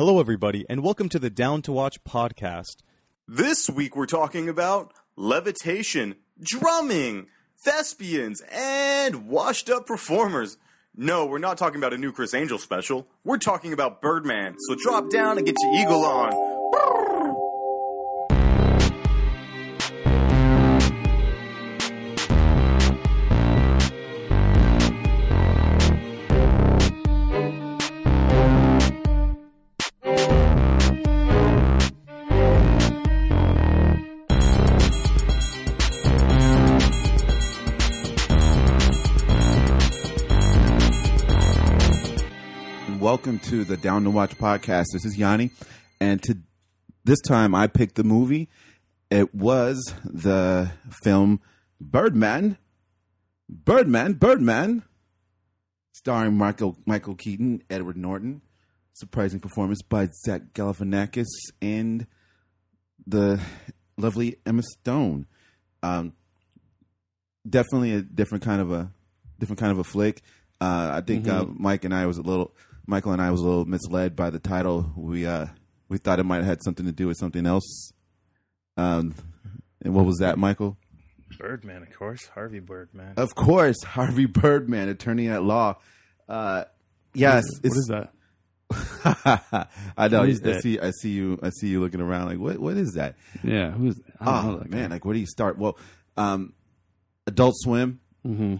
Hello, everybody, and welcome to the Down to Watch podcast. This week we're talking about levitation, drumming, thespians, and washed up performers. No, we're not talking about a new Criss Angel special. We're talking about Birdman. So drop down and get your eagle on. Welcome to the Down to Watch podcast. This is Yanni, and to this time I picked the movie. It was the film Birdman, Birdman, Birdman, starring Michael Michael Keaton, Edward Norton. Surprising performance by Zach Galifianakis and the lovely Emma Stone. Um, definitely a different kind of a different kind of a flick. Uh, I think uh, Mike and I was a little Michael and I was a little misled by the title. We uh, we thought it might have had something to do with something else. Um, and what was that, Michael? Birdman, of course. Harvey Birdman. Of course, Harvey Birdman, attorney at law. Uh, yes, What is that? I know. I that? see. I see you. I see you looking around. Like, what? What is that? Yeah, who's? I don't know Oh that man, guy. like where do you start? Well, um, Adult Swim. Mm-hmm.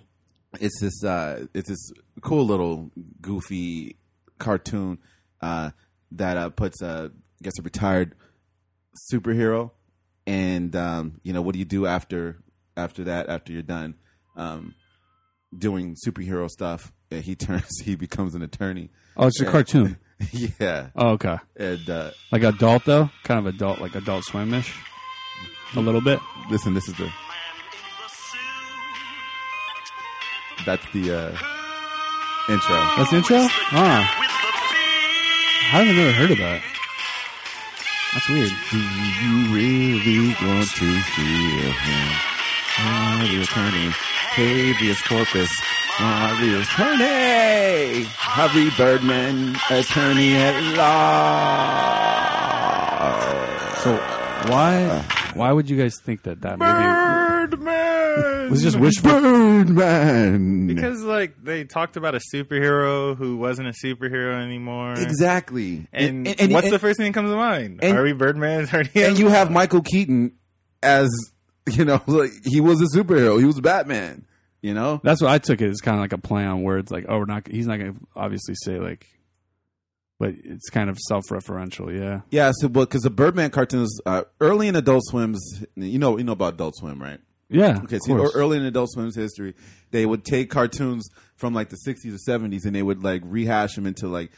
It's this. Uh, it's this cool little goofy cartoon uh, that uh, puts a I guess a retired superhero, and um, you know what do you do after after that? After you're done um, doing superhero stuff, uh, he turns. He becomes an attorney. Oh, it's a cartoon. yeah, Oh, okay. and uh, Like adult though, kind of adult, like Adult Swimish, a little bit. listen, this is the. That's the uh, intro. That's the intro. Ah, I haven't never heard of that. That's weird. Do you really want to feel him? Harvey attorney, habeas corpus, Harvey attorney, Harvey Birdman, attorney at law. So why why would you guys think that that movie Birdman! was it just wishful? Birdman. because like they talked about a superhero who wasn't a superhero anymore. exactly. And, and- what's and- the first thing that comes to mind? and- Harvey Birdman attorney. and you have Michael Keaton as you know, like he was a superhero. He was Batman. You know, That's what I took it as kind of like a play on words. Like, oh, we're not. He's not going to obviously say like, but it's kind of self-referential. Yeah. yeah. So, because the Birdman cartoons uh, early in Adult Swim's, you know, you know about Adult Swim, right? Yeah. Okay, of so early in Adult Swim's history, they would take cartoons from like the '60s or '70s, and they would like rehash them into like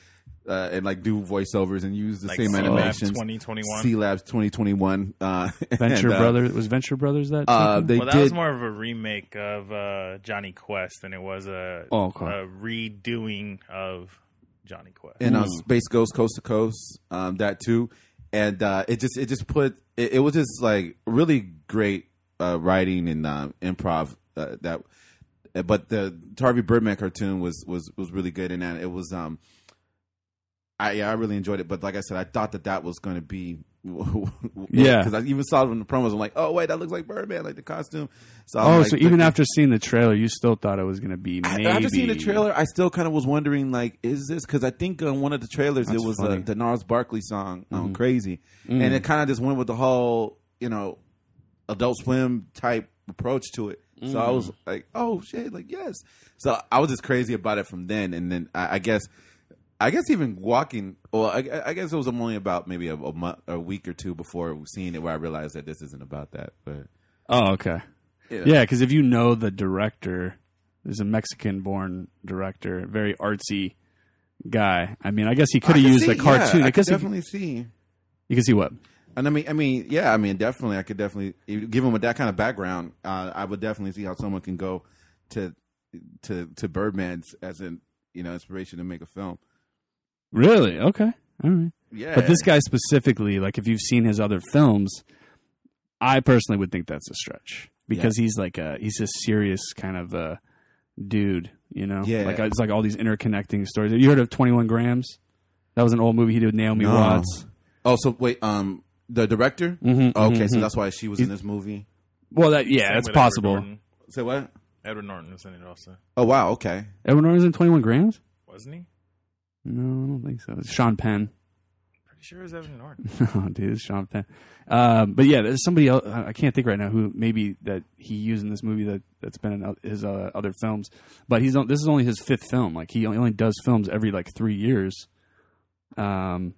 uh, and like do voiceovers and use the Like same Sealab animations. 2021. Sealabs 2021. Uh, Venture and, uh, Brothers was Venture Brothers that. Uh, they well, that did. was more of a remake of uh, Jonny Quest than it was a, Oh, okay. a redoing of Jonny Quest. and uh, Space Ghost Coast to Coast, um, that too, and uh, it just it just put it, it was just like really great uh, writing and uh, improv uh, that, but the Harvey Birdman cartoon was was was really good that it was um. I yeah, I really enjoyed it, but like I said, I thought that that was going to be Yeah. because I even saw it in the promos. I'm like, oh wait, that looks like Birdman, like the costume. So oh, like so even after seeing the trailer, you still thought it was going to be maybe. after seeing the trailer, I still kind of was wondering, like, is this because I think on one of the trailers That's it was uh, funny. the Gnarls Barkley song um, Mhm. "Crazy," Mm. and it kind of just went with the whole, you know, Adult Swim type approach to it. So I was mm-hmm. like, oh shit, like yes. So I was just crazy about it from then, and then I, I guess, I guess even walking. Well, I, I guess it was only about maybe a, a month, a week or two before seeing it where I realized that this isn't about that. But Oh, okay. Yeah. Yeah, because if you know the director, there's a Mexican-born director, very artsy guy. I mean, I guess he could have used see- the cartoon. Yeah, I I could guess he- definitely see. you can see what. And I mean, I mean, yeah, I mean, definitely, I could definitely give him with that kind of background. Uh, I would definitely see how someone can go to to to Birdman's as an you know inspiration to make a film. Really? Okay. All right. Yeah, But this guy specifically, like if you've seen his other films, I personally would think that's a stretch because he's like a he's a serious kind of a dude, you know. Yeah. Like it's like all these interconnecting stories. Have you heard of Twenty One Grams? That was an old movie he did with Naomi No. Watts. Oh, so wait, um, the director? Mhm, okay, mhm, so that's why she was in this movie. Well, that yeah, Same that's with Edward possible. Norton. Say what? Edward Norton was in it also, Oh wow, okay. Edward Norton's in Twenty One Grams. wasn't he? No, I don't think so. It's Sean Penn. Pretty sure it was Edward Norton. oh, dude, it's Sean Penn. Um, but yeah, there's somebody else. I I can't think right now who maybe that he used in this movie that that's been in his uh, other films. But he's on, this is only his fifth film. Like he only, only does films every like three years. Um,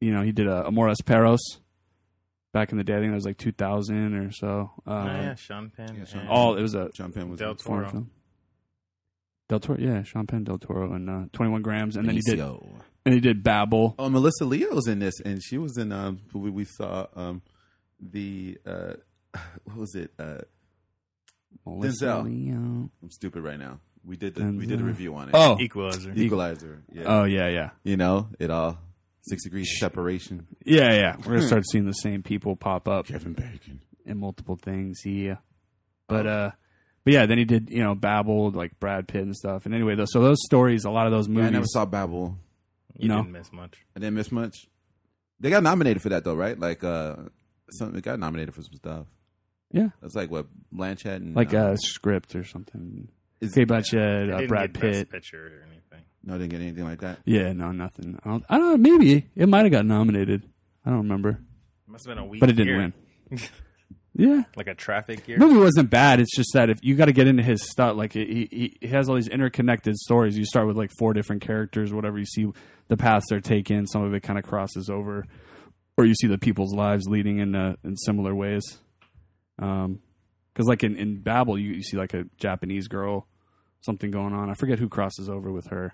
you know, he did uh, Amores Perros back in the day. I think that was like 2000 or so. Um, oh yeah, Sean Penn. yeah, Sean all it was a John Penn was Del in Toro. film. Del Toro, yeah, Sean Penn, Del Toro, and uh, 21 Grams, and then he did and he did Babel. Oh, Melissa Leo's in this, and she was in um we, we saw um the uh what was it uh Melissa Denzel. Leo. I'm stupid right now. We did the we did a review on it. Oh, Equalizer. Equalizer. Yeah. oh yeah, yeah. you know it all six degrees separation. Yeah, yeah. We're gonna start seeing the same people pop up Kevin Bacon. in multiple things. Yeah, but uh, but yeah. Then he did you know Babel like Brad Pitt and stuff. And anyway, those, so those stories, a lot of those Yeah, movies. I never saw Babel. You No. didn't miss much. I didn't miss much. They got nominated for that though, right? Like uh something they got nominated for some stuff. Yeah, That's like what Blanchett and like uh, a script or something. is, Cate Blanchett, They uh, didn't Brad get Best Pitt. Picture or anything. No, didn't get anything like that. Yeah, no, nothing. I don't, I don't know. Maybe it might have got nominated. I don't remember, It must have been a week, but it didn't win. Yeah, Like a traffic year. movie wasn't bad. It's just that if you got to get into his stuff, like he, he he has all these interconnected stories. You start with like four different characters, whatever. You see the paths they're taking. Some of it kind of crosses over, or you see the people's lives leading in uh, in similar ways. Um, because like in in Babel, you, you see like a Japanese girl, something going on. I forget who crosses over with her,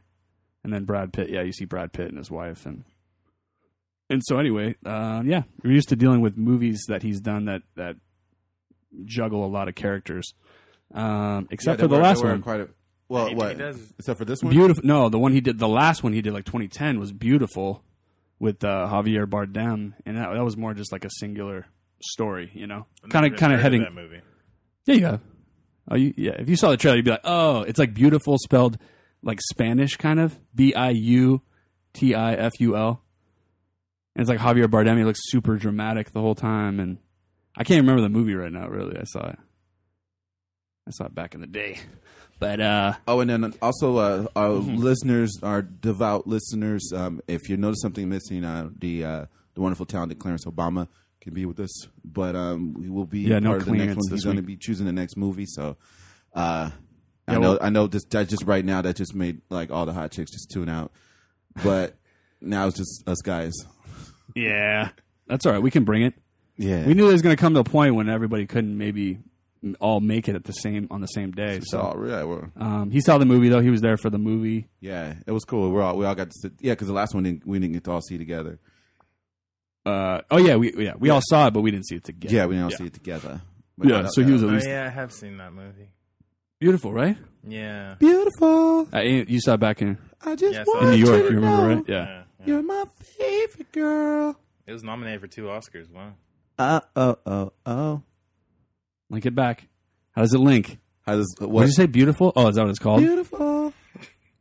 and then Brad Pitt. Yeah, you see Brad Pitt and his wife, and and so anyway, uh, yeah, we're used to dealing with movies that he's done that that juggle a lot of characters. Um, except Yeah, for the were- last one, Quite a, well, He- what? he does- Except for this one. Biutiful. No, the one he did, the last one he did, like 2010, was Biutiful with uh, Javier Bardem, and that, that was more just like a singular story, you know, kind of kind of heading. that movie. Yeah, you have. Oh, you, yeah. If you saw the trailer, you'd be like, oh, it's like beautiful spelled like Spanish, kind of B I U T I F U L. And it's like Javier Bardem. He looks super dramatic the whole time, and I can't remember the movie right now. Really, I saw it. I saw it back in the day, but uh, Oh, and then also uh, our Mm-hmm. listeners, our devout listeners, um, if you notice something missing, uh, the uh, the wonderful talented Clarence Obama can be with us, but um, we will be Yeah, no part of the next one. He's going to be choosing the next movie, so uh, I know well- I know this that just right now that just made like all the hot chicks just tune out, but now it's just us guys. yeah, that's all right. We can bring it. Yeah, We knew there was going to come to a point when everybody couldn't maybe all make it at the same on the same day. so So yeah, we're, um, he saw the movie though. He was there for the movie. yeah, it was cool. We're all we all got to sit. Yeah, because the last one didn't, we didn't get to all see together. Uh, oh yeah, we yeah we all saw it, but we didn't see it together. Yeah, we didn't all see it together. But Yeah, so he was that- at Oh yeah, I have seen that movie. Beautiful, right? Yeah. Biutiful. Uh, you saw it back in I just Yeah, I saw want in New you York. to You remember, know right? Yeah. Yeah, yeah. You're my favorite girl. It was nominated for two Oscars. Wow. Uh oh oh oh. Link it back. How does it link? How does what? What did you say? Biutiful. Oh, is that what it's called? Biutiful.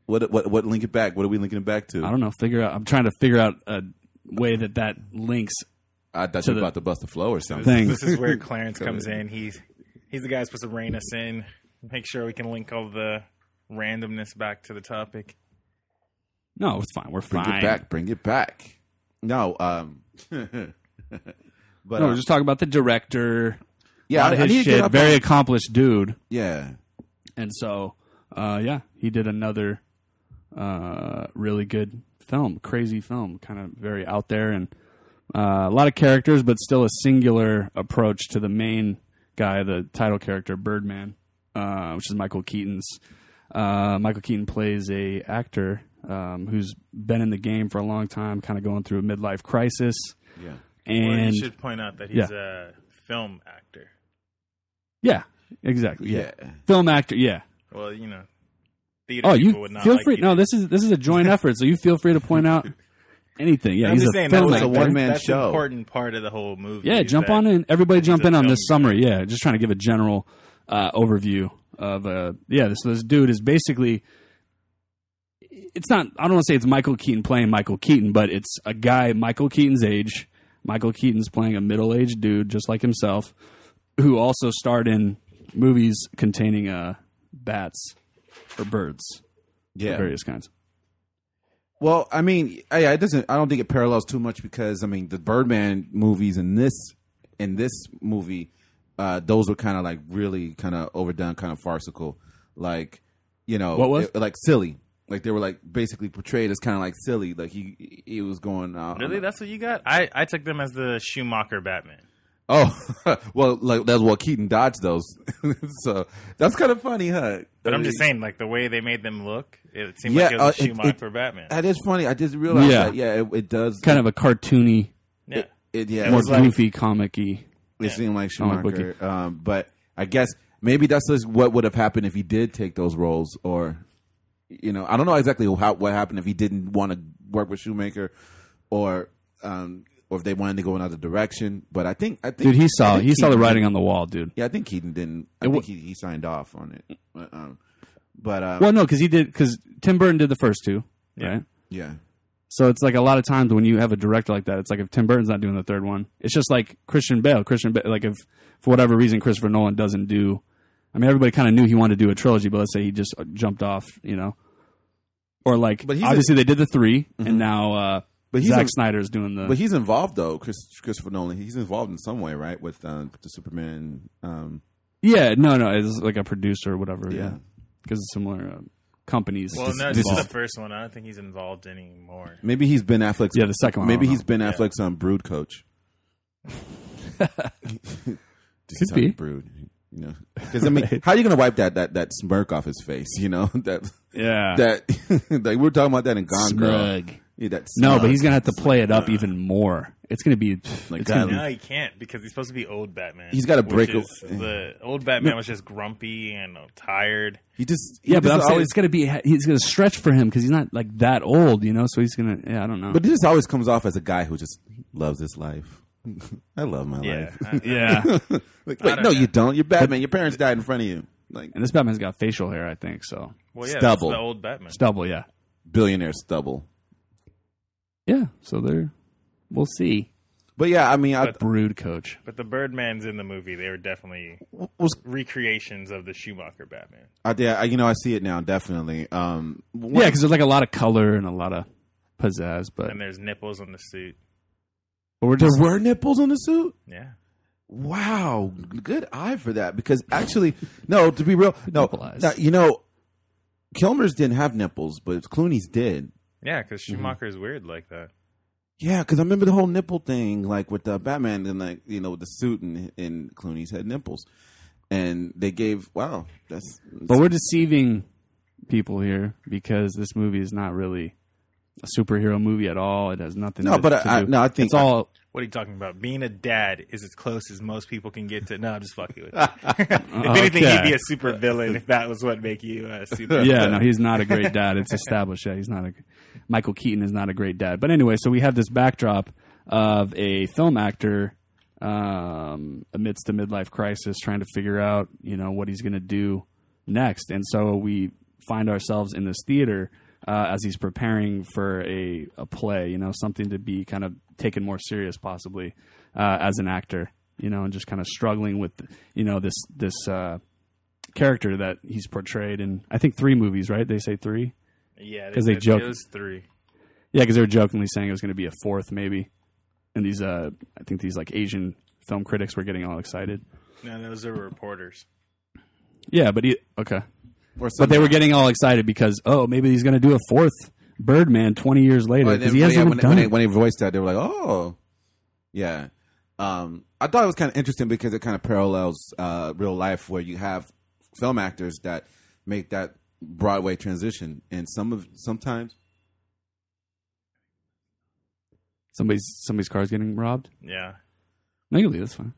What what what link it back? What are we linking it back to? I don't know. Figure out. I'm trying to figure out a way that that links. I thought you were the- about to bust the flow or something. Thing. This is where Clarence comes in. He's he's the guy supposed to rein us in, make sure we can link all the randomness back to the topic. No, it's fine. We're Bring fine. it back. Bring it back. No, um, but No, uh, we're just talking about the director. yeah, a lot of I, I his to get shit. up Very on- accomplished dude. yeah. And so, uh, yeah, he did another uh, really good film, crazy film, kind of very out there and uh, a lot of characters, but still a singular approach to the main guy, the title character, Birdman, uh, which is Michael Keaton's. Uh, Michael Keaton plays a actor um, who's been in the game for a long time, kind of going through a midlife crisis, Yeah. Well, and you should point out that he's a film actor. yeah, exactly, yeah. Yeah. film actor, yeah. Well, you know, theater Oh, people you would not feel like free. you No, this is this is a joint effort, so you feel free to point out anything. Yeah, I'm he's just a saying film that's, a actor. one-man that's show. an important part of the whole movie. Yeah, jump on in. Everybody jump in on film this summary. Yeah, just trying to give a general uh, overview of uh yeah. This this dude is basically it's not. I don't want to say it's Michael Keaton playing Michael Keaton, but it's a guy Michael Keaton's age. Michael Keaton's playing a middle aged dude just like himself, who also starred in movies containing uh, bats or birds, Yeah. various kinds. Well, I mean, I, it doesn't. I don't think it parallels too much because I mean, the Birdman movies in this in this movie, uh, those were kind of like really kind of overdone, kind of farcical, like you know, What was? it- like silly. Like they were like basically portrayed as kind of like silly. Like he he was going. Uh, Really, that's what you got? I, I took them as the Schumacher Batman. Oh, well, like that's what Keaton dodged those. so that's kind of funny, huh? But I'm just saying, like the way they made them look, it seemed Yeah, like it was uh, a Schumacher it- Batman. That is funny. I just realized Yeah. that. Yeah, it, it does. Kind of a cartoony, yeah, It, yeah, more it, was like, goofy, comic-y. It seemed like Comic booky. Schumacher. Um, but I guess maybe that's just what would have happened if he did take those roles, or you know, I don't know exactly how what happened if he didn't want to work with Schumacher, or um, or if they wanted to go another direction. But I think I think Dude, he saw think he saw the writing on the wall, dude. Yeah, I think Keaton didn't. I It wa- think he, he signed off on it. But, um, but uh, Well, no, because he did because Tim Burton did the first two, Yeah. right? yeah. So it's like a lot of times when you have a director like that, it's like if Tim Burton's not doing the third one, it's just like Christian Bale. Christian Bale, like if for whatever reason Christopher Nolan doesn't do, I mean everybody kind of knew he wanted to do a trilogy, but let's say he just jumped off, you know, or like But obviously they did the 3 and now uh, But he's Zack a- Snyder's doing the. But he's involved though, Chris, Christopher Nolan. He's involved in some way, right, with uh, the Superman. Um, yeah, no, no, it's like a producer or whatever. Yeah. Yeah, because it's similar uh, companies. well, no, this this is is- the first one. I don't think he's involved anymore. maybe he's Ben Affleck's. Yeah, the second one, Maybe don't he's know. Ben Yeah. Affleck's um, brood coach. Could be. brood. You know, because I mean, how are you gonna wipe that that that smirk off his face? You know that yeah, that like we were talking about that in Gone Girl. Yeah, that No, but he's gonna have to play it up even more. It's gonna be Like it's that. gonna be No, he can't because he's supposed to be old Batman. He's gotta break is- The old Batman was just grumpy and uh, tired. He just he Yeah, but just I'm saying it's gonna be he's gonna stretch for him because he's not like that old, you know. So he's gonna yeah, I don't know. but he just always comes off as a guy who just loves his life. I love my Yeah, life. I- yeah, Like, wait, no, know. you don't. You're Batman. Your parents died in front of you. Like and this Batman's got facial hair, I think. So well, yeah, Stubble. the old Batman. stubble, yeah, billionaire stubble. yeah. So there, we'll see. But yeah, I mean, I, Brood coach. But the Birdmans in the movie, they were definitely was recreations of the Schumacher Batman. I, yeah, I, you know, I see it now. Definitely. Um, Yeah, because there's like a lot of color and a lot of pizzazz, but, And there's nipples on the suit. but we're there just were nipples on the suit. Yeah. Wow, good eye for that. Because actually, no, to be real, no, Nipple eyes. no, you know, Kilmer's didn't have nipples, but Clooney's did. Yeah, because Schumacher's weird like that. Yeah, because I remember the whole nipple thing, like with the Batman and like you know with the suit and, and Clooney's had nipples, and they gave wow, that's but we're deceiving people here because this movie is not really a superhero movie at all. It has nothing. no, to, but to I, I, do. no, I think it's all What are you talking about? Being a dad is as close as most people can get to. No, I'm just fucking with you. if anything, Okay. he'd be a super villain if that was what make you a super. yeah, no, he's not a great dad. It's established. Yeah, he's not a. Michael Keaton is not a great dad. But anyway, so we have this backdrop of a film actor um, amidst a midlife crisis, trying to figure out, you know, what he's going to do next. And so we find ourselves in this theater uh, as he's preparing for a, a play, you know, something to be kind of taken more serious, possibly uh, as an actor, you know, and just kind of struggling with, you know, this this. Uh, character that he's portrayed in I think three movies, right? They say three. Yeah. Because they said joke- It was three. Yeah, because they were jokingly saying it was going to be a fourth, maybe. And these, uh, I think these like Asian film critics were getting all excited. No, those are reporters. Yeah, but he okay, but they were getting all excited because oh, maybe he's going to do a fourth Birdman twenty years later because then- he hasn't yeah, even when, done when, it. they, when he voiced that, they were like, "Oh, yeah." Um, I thought it was kind of interesting because it kind of parallels uh, real life, where you have film actors that make that Broadway transition, and some of sometimes somebody's somebody's car's getting robbed. Yeah. No, you leave. That's fine.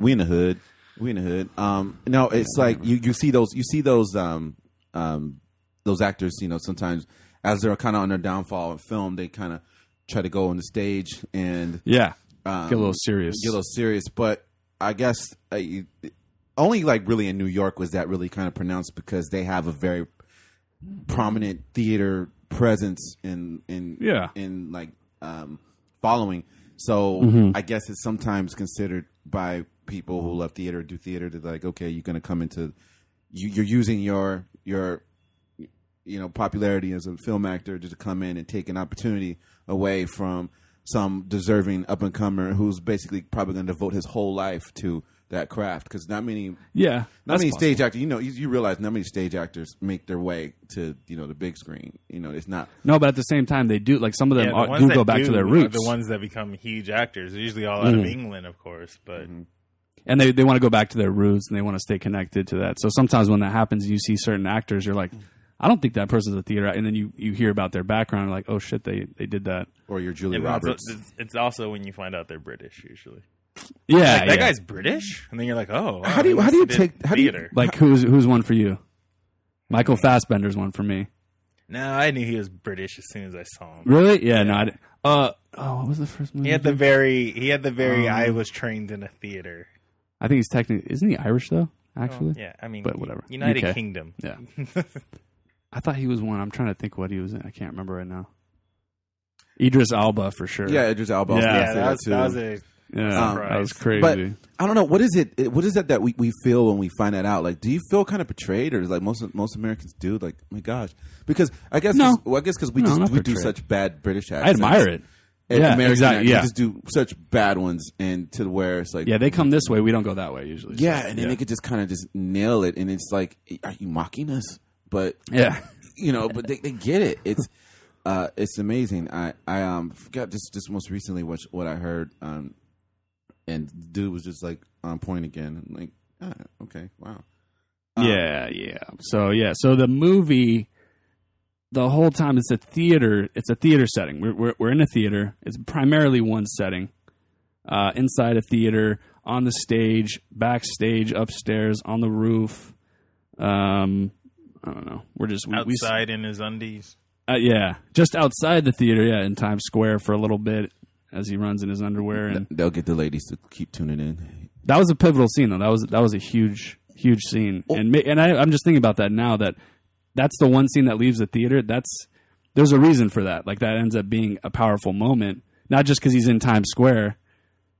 we in the hood, we in the hood. Um, no, it's like you you see those you see those um um those actors, you know, sometimes as they're kind of on their downfall in film, they kind of try to go on the stage and Yeah, um, get a little serious. get a little serious. But I guess uh, only like really in New York was that really kind of pronounced because they have a very prominent theater presence in in Yeah. in like um, following. So Mm-hmm. I guess it's sometimes considered by people who love theater, do theater, to like, okay, you're going to come into, you, you're using your your you know popularity as a film actor just to come in and take an opportunity away from some deserving up and comer who's basically probably going to devote his whole life to that craft. Because not many Yeah, not many possible. stage actors you know you, you realize not many stage actors make their way to you know the big screen. You know it's not No, but at the same time, they do like some of them Yeah, the are- do go back do to their are roots, The ones that become huge actors, they're usually all out of mm-hmm. England, of course. But mm-hmm. And they they want to go back to their roots and they want to stay connected to that. So sometimes when that happens, you see certain actors, you're like, I don't think that person's a theater, act-" and then you you hear about their background, like, oh shit, they they did that. or your Julia and also- Roberts it's, it's also when you find out they're British, usually. Yeah, Like, that yeah. guy's British, and then you're like, oh, How do you- wow, how do you he did take- how do you- theater? like who's who's one for you? Michael Fassbender's one for me. No, I knew he was British as soon as I saw him. Really? Yeah, no. I, di- uh, oh, what was the first movie? He had the very, he had the very. Um, I was trained in a theater. I think he's technically isn't he Irish though? Actually, Yeah, I mean, But whatever. United UK. Kingdom. yeah. I thought he was one. I'm trying to think what he was in. I can't remember right now. Idris Elba for sure. yeah Idris Elba I was Yeah, gonna Yeah, say that was, too. that was a yeah, Um, that was crazy. But I don't know what is it. it- What is it that we, we feel when we find that out? Like, do you feel kind of betrayed, or is like most most Americans do? Like, oh my gosh, because I guess No. well, I guess because we No, just not we do such bad British accents. I admire it. And Yeah, American exactly, accents, yeah. just do such bad ones, and to where it's like, Yeah, they come this way. We don't go that way usually. so, yeah, and then yeah. they could just kind of just nail it, and it's like, are you mocking us? But yeah. you know, but they, they get it. It's uh, it's amazing. I I um forgot just just most recently what what I heard um, and dude was just like on point again. I'm like, ah, okay, wow. Um, Yeah, yeah. So yeah, so the movie, the whole time it's a theater. It's a theater setting. We're we're, we're in a theater. It's primarily one setting, uh, inside a theater, on the stage, backstage, upstairs, on the roof. Um, I don't know. We're just we, we- outside in his undies. uh, yeah, just outside the theater. Yeah, in Times Square for a little bit as he runs in his underwear and They'll get the ladies to keep tuning in. that was a pivotal scene though. That was that was a huge huge scene. And and I, I'm just thinking about that now that that's the one scene that leaves the theater. That's there's a reason for that. Like that ends up being a powerful moment, not just because he's in Times Square,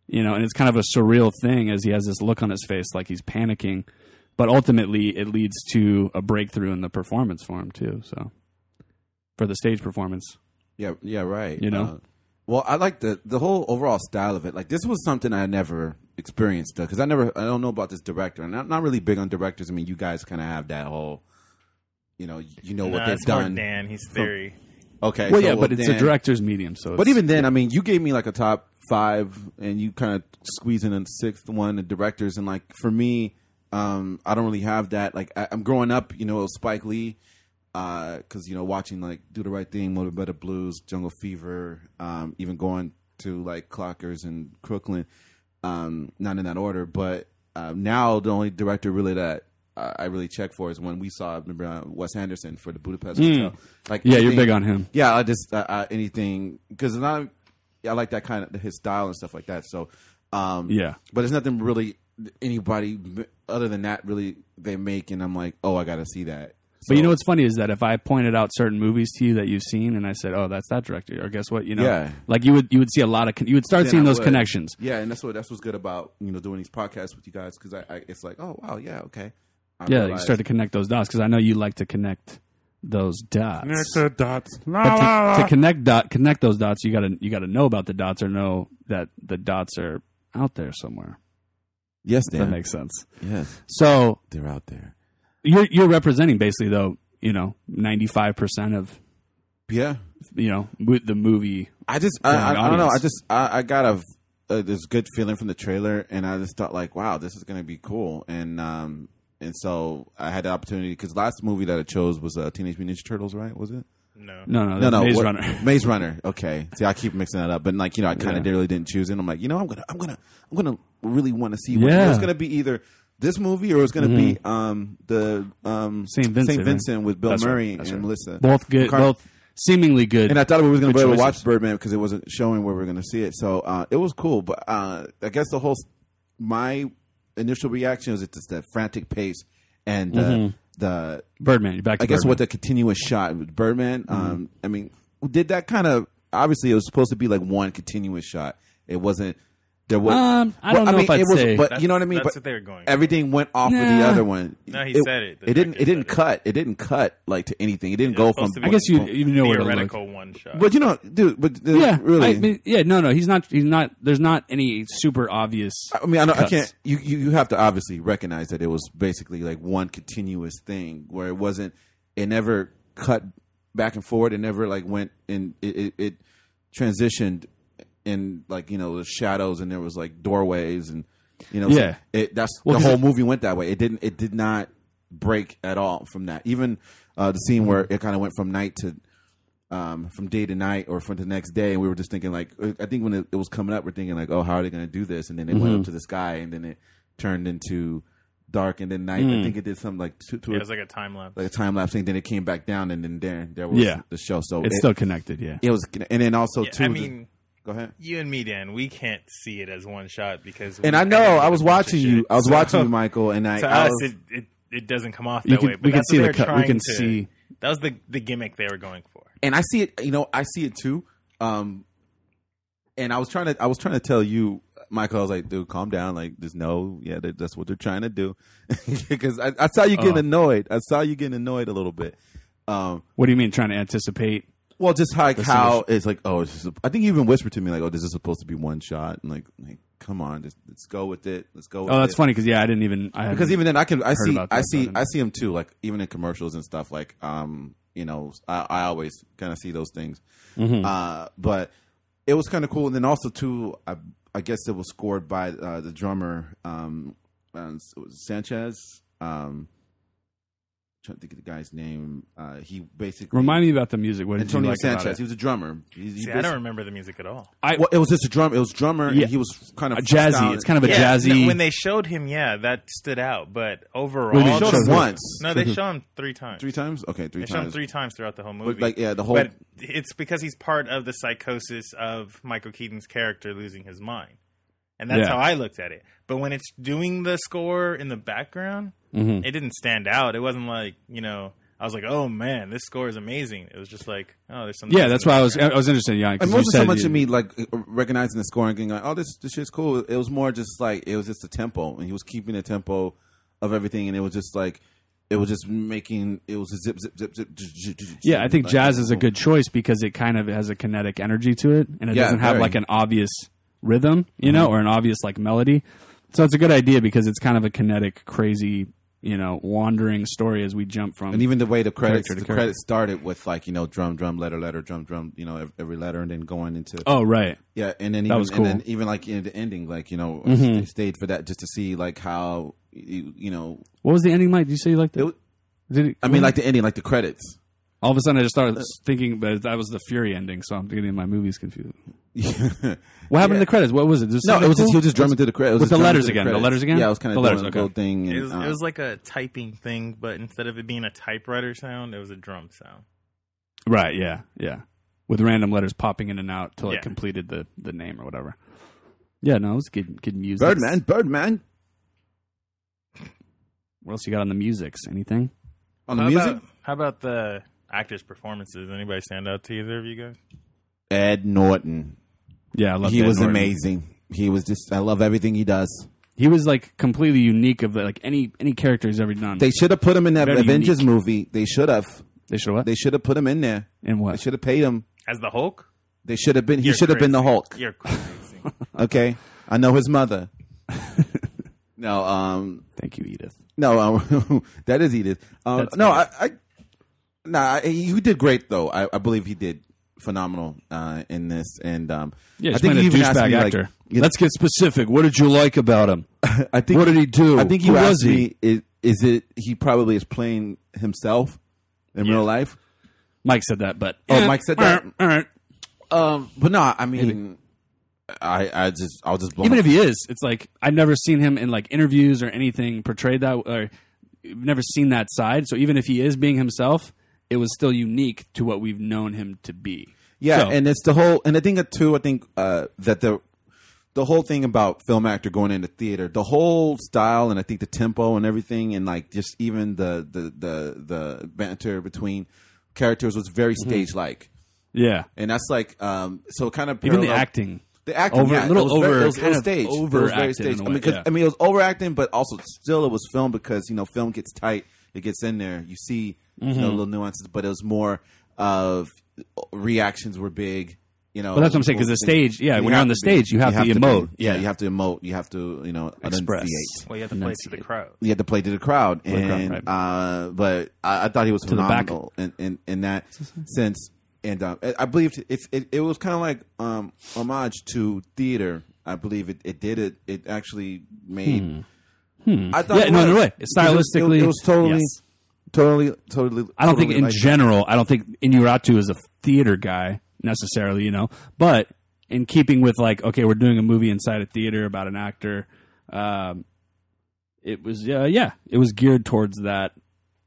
you know, and it's kind of a surreal thing as he has this look on his face like he's panicking, but ultimately it leads to a breakthrough in the performance for him too. So for the stage performance, Yeah, yeah, right. You know? Uh, well, I like the the whole overall style of it. Like this was something I never experienced because I never I don't know about this director, and I'm not really big on directors. I mean, you guys kind of have that whole, you know, you know what Nah, they've it's more done. Dan. He's very. Okay, well, so, yeah, but it's Dan- a director's medium, so But it's- even then, I mean, you gave me like a top five, and you kind of squeeze in a sixth one, the directors, and like for me, um, I don't really have that. Like I, I'm growing up, you know, Spike Lee, because you know, watching like Do the Right Thing, Mo' Better Blues, Jungle Fever, um, even going to like Clockers and Crooklyn, um, not in that order, but uh, now the only director really that. I really check for is when we saw remember uh, Wes Anderson for the Budapest Hotel. Like. Yeah, you're big on him. yeah, I just uh, uh, anything because not I like that kind of his style and stuff like that. So, um, Yeah. but there's nothing really anybody other than that really they make, and I'm like, oh, I got to see that. But you know what's funny is that if I pointed out certain movies to you that you've seen, and I said, "Oh, that's that director," or guess what, you know, Yeah. like you would you would see a lot of con- you would start then seeing I those would. connections. Yeah, and that's what that's what's good about you know doing these podcasts with you guys because I, I it's like, oh wow, yeah, okay. I Yeah, you start to connect those dots because I know you like to connect those dots. Connect the dots. La, But to, to connect dot connect those dots, you gotta you gotta know about the dots or know that the dots are out there somewhere. yes, Dan. that makes sense. yes, So they're out there. you're you're representing basically though you know ninety five percent of Yeah, you know mo- the movie. I just I, I, I don't know. I just I, I got a uh, this good feeling from the trailer, and I just thought like, wow, this is gonna be cool. And um and so I had the opportunity because last movie that I chose was uh, Teenage Mutant Ninja Turtles, right? Was it? No. No, no, No, no, Maze what- Runner. Maze Runner. Okay, see, I keep mixing that up, but like you know, I kind of Yeah. really didn't choose it. I'm like, you know, I'm gonna, I'm gonna, I'm gonna really want to see. What, Yeah. It's gonna be either this movie or it's gonna be um the um Saint Vincent, Saint right? With Bill That's Murray that's and right. Melissa. Both good, McCart- both seemingly good. and I thought we were going to be Good able to watch. Birdman because it wasn't showing where we are going to see it. So uh, it was cool, but uh, I guess the whole my initial reaction was it's just that frantic pace and uh, Mm-hmm. the Birdman. Back to I guess Birdman. what the continuous shot with Birdman. Um, I mean, did that kind of obviously it was supposed to be like one continuous shot. It wasn't. There was. Um, I don't know if I'd it was, say- but you know what I mean. That's but what they were going. everything went off of the other one. No, he said it. The It didn't. It didn't said it. cut. It didn't cut like to anything. It didn't It go from. supposed to be I guess you one you know where to theoretical one shot. But you know, dude. But uh, Yeah, really. I mean, yeah, no, no, he's not. He's not. There's not any super obvious. I mean, I, know, I can't. You, you you have to obviously recognize that it was basically like one continuous thing where it wasn't. It never cut back and forward. It never like went and It, it, it transitioned in like you know the shadows and there was like doorways and you know Yeah. It that's Well, the 'cause whole it- movie went that way. It didn't. It did not break at all from that. Even uh, the scene where it kind of went from night to um, from day to night or from the next day. And we were just thinking like, I think when it, it was coming up, we're thinking like, oh, how are they going to do this? And then it went Mm-hmm. up to the sky, and then it turned into dark, and then night. Mm. I think it did something like two, two Yeah, it was like a time lapse. like a time lapse thing. Then it came back down, and then there there was Yeah. the show. So It's it, still connected. Yeah. it was, and then also Yeah, too. I the- mean, go ahead. you and me, Dan, we can't see it as one shot because. And I know I was did a bunch of watching you. shit. I was So, watching you, Michael, and I, To I us, was- it, it it doesn't come off You that can- way. But we can see the cut- we can to- see- That was the the gimmick they were going for. and I see it. You know, I see it too. Um, and I was trying to, I was trying to tell you, Michael. I was like, dude, calm down. Like, just know, yeah, that, that's what they're trying to do. Because I, I saw you getting Oh. annoyed. I saw you getting annoyed a little bit. Um, What do you mean trying to anticipate? Well, just like That's how it's like, oh, it's just, I think you even whispered to me like, oh, this is supposed to be one shot, and like, like, come on, just, let's go with it. Let's go. With Oh, that's it. funny because yeah, I didn't even. I because even then I can I see about I see I see him too like even in commercials and stuff like um you know I, I always kind of see those things Mm-hmm. uh but it was kind of cool and then also too I I guess it was scored by uh, the drummer um uh, it was Sanchez um trying to think of the guy's name uh he basically remind me about the music. What did Antonio you like about Sanchez it? he was a drummer he, he See, I don't remember the music at all. I, well, it was just a drum it was drummer Yeah. and he was kind of a jazzy. freestyling. It's kind of a Yeah, jazzy. no, when they showed him, yeah, that stood out. But overall, When they They showed showed him him- once no, they show him three times. three times okay three They show him times three times throughout the whole movie. like yeah the whole But it's because he's part of the psychosis of Michael Keaton's character losing his mind. And that's Yeah. how I looked at it. But when it's doing the score in the background, Mhm. it didn't stand out. It wasn't like, you know, I was like, oh man, this score is amazing. It was just like, oh, there's something. yeah, that's why I was. I was interested. Yeah, It wasn't so much of me like recognizing the score and being like, "Oh, this this shit's cool." It was more just like it was just the tempo, and he was keeping the tempo of everything, and it was just like it was just making it was a zip zip zip zip. zip, zip, zip, Yeah, I think jazz is a good choice because it kind of has a kinetic energy to it, and it doesn't have like an obvious rhythm, you know, or an obvious like melody. So it's a good idea because it's kind of a kinetic, crazy, you know, wandering story as we jump from. And even the way the credits the credits started with like you know drum drum letter letter drum drum you know every letter and then going into oh, right. yeah and then That even was and then even like in the ending like you know Mhm. I stayed for that just to see like how you, you know What was the ending, like Did you say you liked it? Did it I mean like the ending like the credits all of a sudden I just started thinking, but that was the Fury ending, so I'm getting my movies confused. What happened to the credits? What was it? Just No, it was just he was just drumming through the credits. It was With just the letters again. The credits. letters again? Yeah, I was kind The of letters, doing okay. a little thing. And, It was, uh, it was like a typing thing, but instead of it being a typewriter sound, it was a drum sound. Right, yeah, yeah. With random letters popping in and out till Yeah. it completed the, the name or whatever. Yeah, no, it was good good music. Birdman, Birdman. What else you got on the musics? Anything? On the how music, About, how about the actors' performances? Anybody stand out to either of you guys? Ed Norton. Yeah, I love he Ed was Norton. amazing. He was just. I love everything he does. He was like completely unique of the, like any any character he's ever done. They should have put him in that Very Avengers unique. movie. They should have. they should what? They should have put him in there. In what? They should have paid him. As the Hulk? They should have been. He You're should have been the. Hulk. You're crazy. Okay, I know his mother. no, um, Thank you, Edith. no, um, that is Edith. Um, no, I, I, nah, I, he did great though. I, I believe he did phenomenal uh, in this, and um, Yeah, I think a even asked me like, actor. you- Let's get specific. What did you like about him? I think What did he do? I think you Who was he? me is, is it he probably is playing himself in real life. Mike said that, but Oh, Mike said that? All right. Um, but no, I mean, I I just I'll just blow Even if he is, it's like I've never seen him in like interviews or anything portrayed that, or never seen that side. So even if he is being himself, it was still unique to what we've known him to be. yeah, So- and it's the whole and I think that too. I think uh, that the the whole thing about film actor going into theater, the whole style and I think the tempo and everything, and like just even the the the, the banter between characters was very Mm-hmm. stage like, Yeah. and that's like um so kind of Even the acting. The acting, Over- yeah, little it was very, over- it was, it kind was of. It was very overacted in staged. a I mean, way, 'cause- yeah. I mean, it was overacting, but also still it was film because you know film gets tight, it gets in there. You see, you Mm-hmm. know, little nuances, but it was more of reactions were big. You know, Well, that's what I'm saying because the stage- yeah, when you're on the to be- stage, you have to be- emote. yeah, Yeah. you have to emote. You have to, you know, Express. enunciate. Well, you have to play to the crowd. You have to play to the crowd, the crowd, and right. uh, but I, I thought he was the back. phenomenal in, in in that sense. And um, I believe believed it's it, it was kind of like um, homage to theater. I believe it, it did it. It actually made. I thought Hmm. Yeah, it no, no way. Was- it was- Stylistically, it was totally, yes. totally, totally. I don't think in like that. general, I don't think Iñárritu is a theater guy necessarily, you know, but in keeping with like, okay, we're doing a movie inside a theater about an actor. Um, it was, uh, yeah, it was geared towards that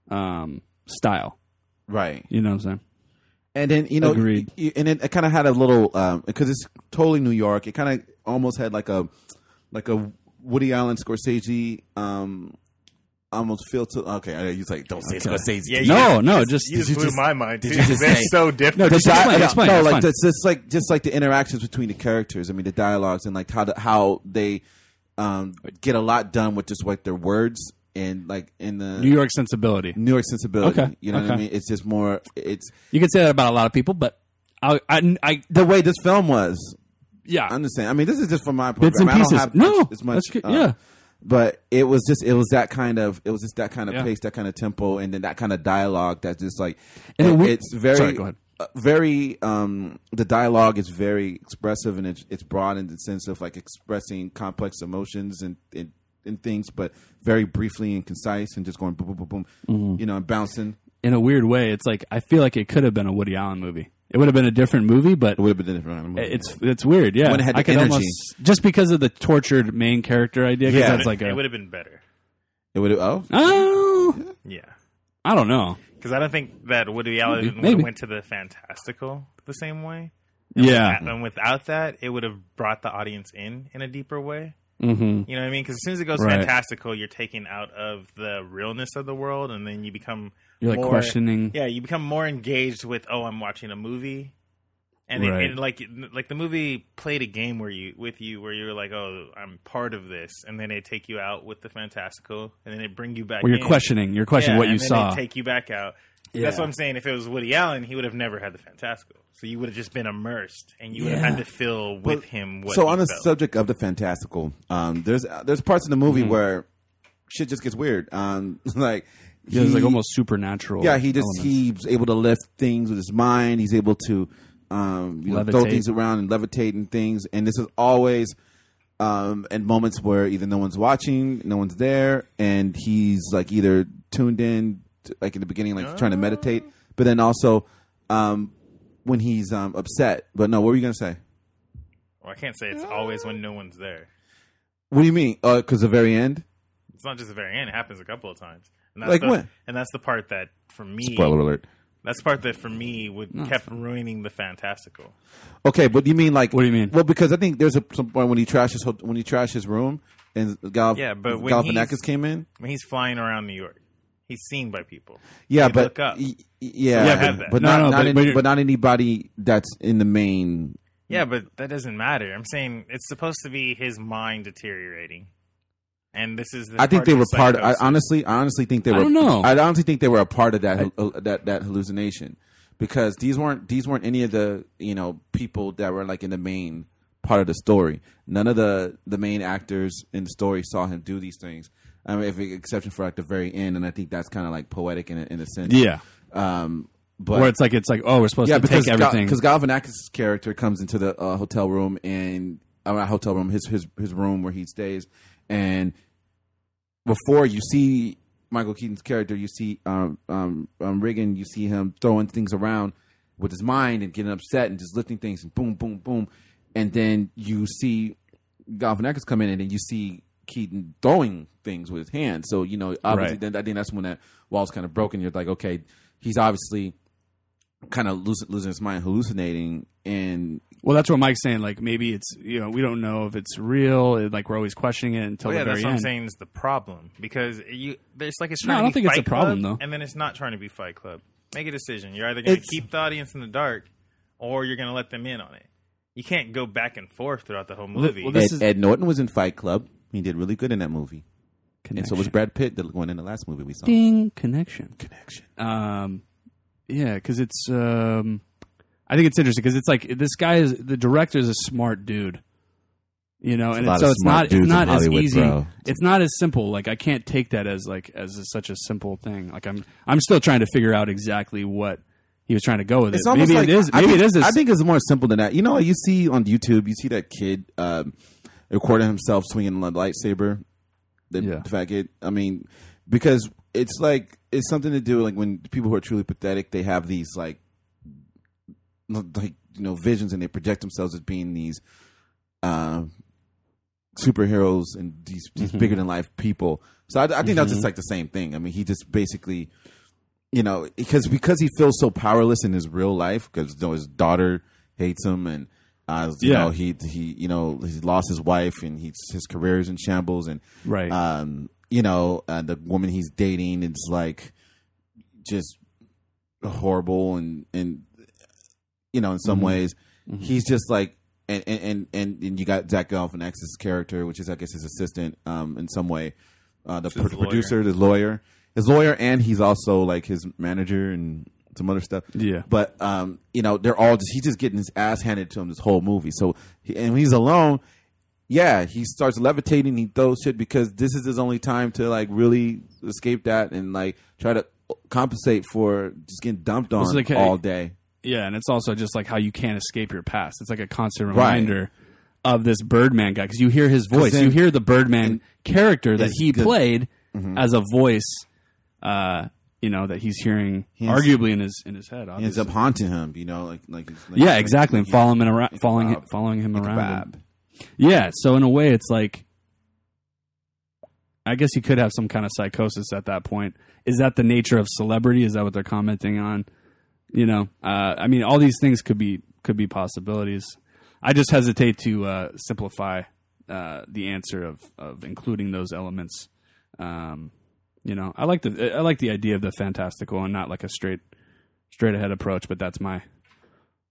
um, style. right? You know what I'm saying? And then you know, Agreed. and it, it kind of had a little because it's totally New York. It kind of almost had like a like a Woody Allen, Scorsese, um, almost feel to. Okay, use like don't say Scorsese. Yeah, No, you no, just, you just you blew just- my mind. did you just They're say- so different. No, just explain, yeah, explain, no, like just, like just like the interactions between the characters. I mean, the dialogues and like how the, how they um, get a lot done with just like their words and like in the New York sensibility. New York sensibility. Okay, You know what I mean? It's just more. It's You can say that about a lot of people, but I, I, I the way this film was. Yeah, I understand. I mean, this is just from my Bits and I don't pieces. have No, much, as much. uh, Yeah. But it was just it was that kind of it was just that kind of Yeah. pace, that kind of tempo, and then that kind of dialogue that's just like And it- it's very Sorry, go ahead. uh, very um the dialogue is very expressive and it's it's broad in the sense of like expressing complex emotions and and, and things, but very briefly and concise and just going boom boom boom boom, Mm-hmm. you know, and bouncing. in a weird way, it's like I feel like it could have been a Woody Allen movie. It would have been a different movie, but It would have been a different. it's it's weird. Yeah, When it had I the could energy. almost just because of the tortured main character idea. 'cause Yeah. that's like it would have been better. it would have oh oh, Yeah, I don't know. because I don't think that Woody Allen would maybe. have went to the fantastical the same way. Yeah, And without that, it would have brought the audience in in a deeper way. hmm You know what I mean? Because as soon as it goes Right. fantastical, you're taken out of the realness of the world, and then you become you're like more- questioning. Yeah, you become more engaged with oh, I'm watching a movie, and, Right. it, and like like the movie played a game where you with you where you're like oh, I'm part of this, and then they take you out with the fantastical, and then they bring you back. Where you're in. questioning, you're questioning Yeah, what you then saw. Take you back out. Yeah. That's what I'm saying. If it was Woody Allen, he would have never had the fantastical. So you would have just been immersed, and you would have had to feel with him. What so he on the felt. subject of the fantastical, um, there's there's parts in the movie Mm-hmm. where shit just gets weird. Um, like yeah, it's like almost supernatural. yeah, he just elements. he's able to lift things with his mind. He's able to um, you know, throw things around and levitate and things. And this is always um, in moments where either no one's watching, no one's there, and he's like either tuned in, to, like in the beginning, like trying to meditate, but then also um, when he's um, upset. But no, what were you gonna say? Well, I can't say it's always when no one's there. What do you mean? Because the very end. It's not just the very end; it happens a couple of times. And Like the, when? And that's the part that, for me, Spoiler alert. that's the part that for me would kept ruining the fantastical. Okay, but you mean like What do you mean? Well, because I think there's a some point when he trashes when he trashed his room and Gal Yeah, but when Galifianakis he's- came in. When he's flying around New York, he's seen by people. Yeah, They but look up. y- y- yeah, Yeah, but, but- but No, not, no, not but- any- but not anybody that's in the main. Yeah, but that doesn't matter. I'm saying it's supposed to be his mind deteriorating, and this is. The I think they were part. Of, I honestly, I honestly think they were. I were. don't know. I honestly think they were a part of that uh, that that hallucination because these weren't these weren't any of the you know people that were like in the main part of the story. None of the the main actors in the story saw him do these things. I mean, if exception for like the very end, and I think that's kind of like poetic in a, in a sense. yeah, Um, but where it's like it's like oh, we're supposed yeah, to because take everything. because Galifianakis' character comes into the uh, hotel room and uh, not hotel room, his his his room where he stays, and before you see Michael Keaton's character, you see um, um, um, Riggan, you see him throwing things around with his mind and getting upset and just lifting things and boom, boom, boom, and then you see Galifianakis come in and then you see Keaton throwing things with his hands. So you know, obviously, Right. then I think that's when that wall's kind of broken. You're like, okay, he's obviously kind of losing, losing his mind, hallucinating, and Well, that's what Mike's saying. Like maybe it's you know we don't know if it's real. it- Like we're always questioning it until Well, yeah, the that's very what I'm end. saying is the problem because you there's like it's No, I to don't be think it's Fight a problem, Club, though. and then it's not trying to be Fight Club. Make a decision. You're either going to It's- keep the audience in the dark, or you're going to let them in on it. You can't go back and forth throughout the whole movie. well, this Ed, is- Ed Norton was in Fight Club. He did really good in that movie, and so was Connection. Brad Pitt, the one in the last movie we saw. Ding connection. Connection. Um, yeah, because it's um, I think it's interesting because it's like this guy is the director is a smart dude, you know, and a it's, so it's not it's not as easy. bro. It's not as simple. Like I can't take that as like as a, such a simple thing. Like I'm I'm still trying to figure out exactly what he was trying to go with It's it. Maybe like it is. I Maybe think, it is. This, I think it's more simple than that. You know, you see on YouTube, you see that kid um, recording himself swinging a lightsaber. The, Yeah. the fat kid. I mean, because it's like it's something to do like when people who are truly pathetic, they have these like like you know visions and they project themselves as being these uh, superheroes and these, these bigger than life people. So I, I think that's just like the same thing. I mean, he just basically you know, because because he feels so powerless in his real life because you know, his daughter hates him and uh, you Yeah. know he he you know he lost his wife and he's his career is in shambles and Right. um you know uh, the woman he's dating is like just horrible and and you know in some ways. He's just like and and and and, you got Zach Galifianakis' character which is I guess his assistant um in some way. Uh the his pro- producer his lawyer. His lawyer and he's also like his manager and some other stuff. Yeah. but um you know they're all just he's just getting his ass handed to him this whole movie. So he, and when he's alone. Yeah, he starts levitating. He throws shit because this is his only time to like really escape that and like try to compensate for just getting dumped on like, all day. Yeah, and it's also just like how you can't escape your past. It's like a constant Right. reminder of this Birdman guy because you hear his voice, then- you hear the Birdman character that he good. played Mm-hmm. as a voice. Uh, you know that he's hearing ends- arguably in his in his head. He ends up haunting him, you know, like like, like yeah, exactly, like and following him around, following him, following him around. Yeah, so in a way, it's like I guess you could have some kind of psychosis at that point. Is that the nature of celebrity? Is that what they're commenting on? You know, uh, I mean, all these things could be could be possibilities. I just hesitate to uh, simplify uh, the answer of of including those elements. Um, you know, I like the I like the idea of the fantastical and not like a straight straight ahead approach. But that's my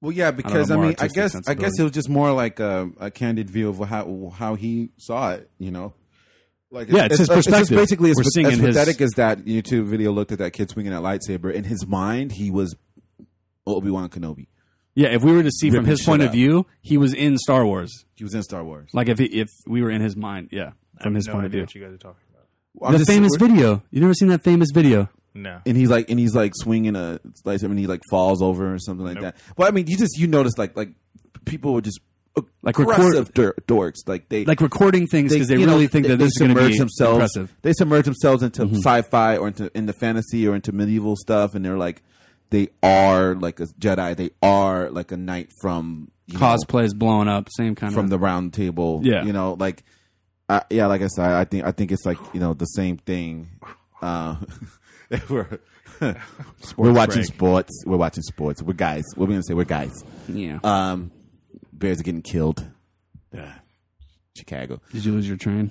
Well, yeah, because I, more mean, I guess I guess it was just more like a, a candid view of how how he saw it, you know. Like Yeah, it's his just perspective. basically, as, We're as in his- pathetic as that YouTube video looked at that kid swinging that lightsaber. In his mind, he was Obi Wan Kenobi. yeah. If we were to see from Ripping his point shit of up. view, he was in Star Wars. He was in Star Wars. Like if he, if we were in his mind, yeah, from have his no point of idea view. what you guys are talking about. I'm the just- famous video. You never seen that famous video? No. and he's like, and he's like swinging a lightsaber, and he like falls over or something like Nope. that. But I mean, you just you notice like like people were just Like aggressive record- dur- dorks. Like they Like recording things because they, you really know, think they- that they this is going to submerge be themselves. impressive. Mm-hmm. They submerge themselves into sci-fi or into into fantasy or into medieval stuff, and they're like, they are like a Jedi. They are like a knight from you know, Cosplays blowing up, same kind from of. the Round Table. Yeah. you know, like, uh, yeah, like I said, I think I think it's like you know the same thing. Uh, we're we're watching break. sports. We're watching sports. We're guys. What are we gonna say? We're guys. yeah. Um, Bears are getting killed. Uh, Chicago. Did you lose your train?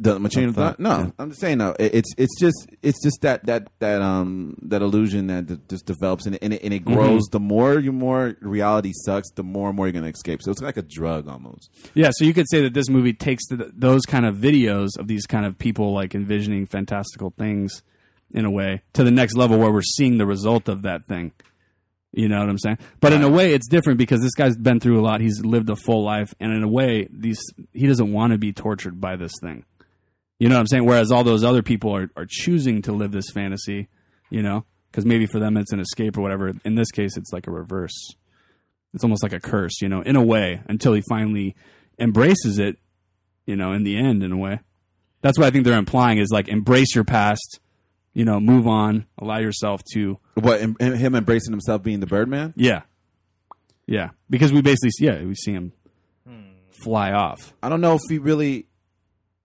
The my chain of thought, thought? No, yeah. I'm just saying. No, it, it's it's just it's just that that that um that illusion that d- just develops and it, and it, and it Mm-hmm. grows. The more you more reality sucks, the more and more you're gonna escape. So it's like a drug almost. Yeah, so you could say that this movie takes the, those kind of videos of these kind of people like envisioning fantastical things in a way to the next level where we're seeing the result of that thing. You know what I'm saying? But in a way, it's different because this guy's been through a lot. He's lived a full life, and in a way, these he doesn't want to be tortured by this thing. You know what I'm saying? Whereas all those other people are, are choosing to live this fantasy, you know, because maybe for them it's an escape or whatever. In this case, it's like a reverse. It's almost like a curse, you know, in a way, until he finally embraces it, you know, in the end, in a way. That's what I think they're implying is like embrace your past, you know, move on, allow yourself to, What and, and him embracing himself being the Birdman? yeah, yeah, because we basically, yeah, we see him hmm. fly off. I don't know if he really.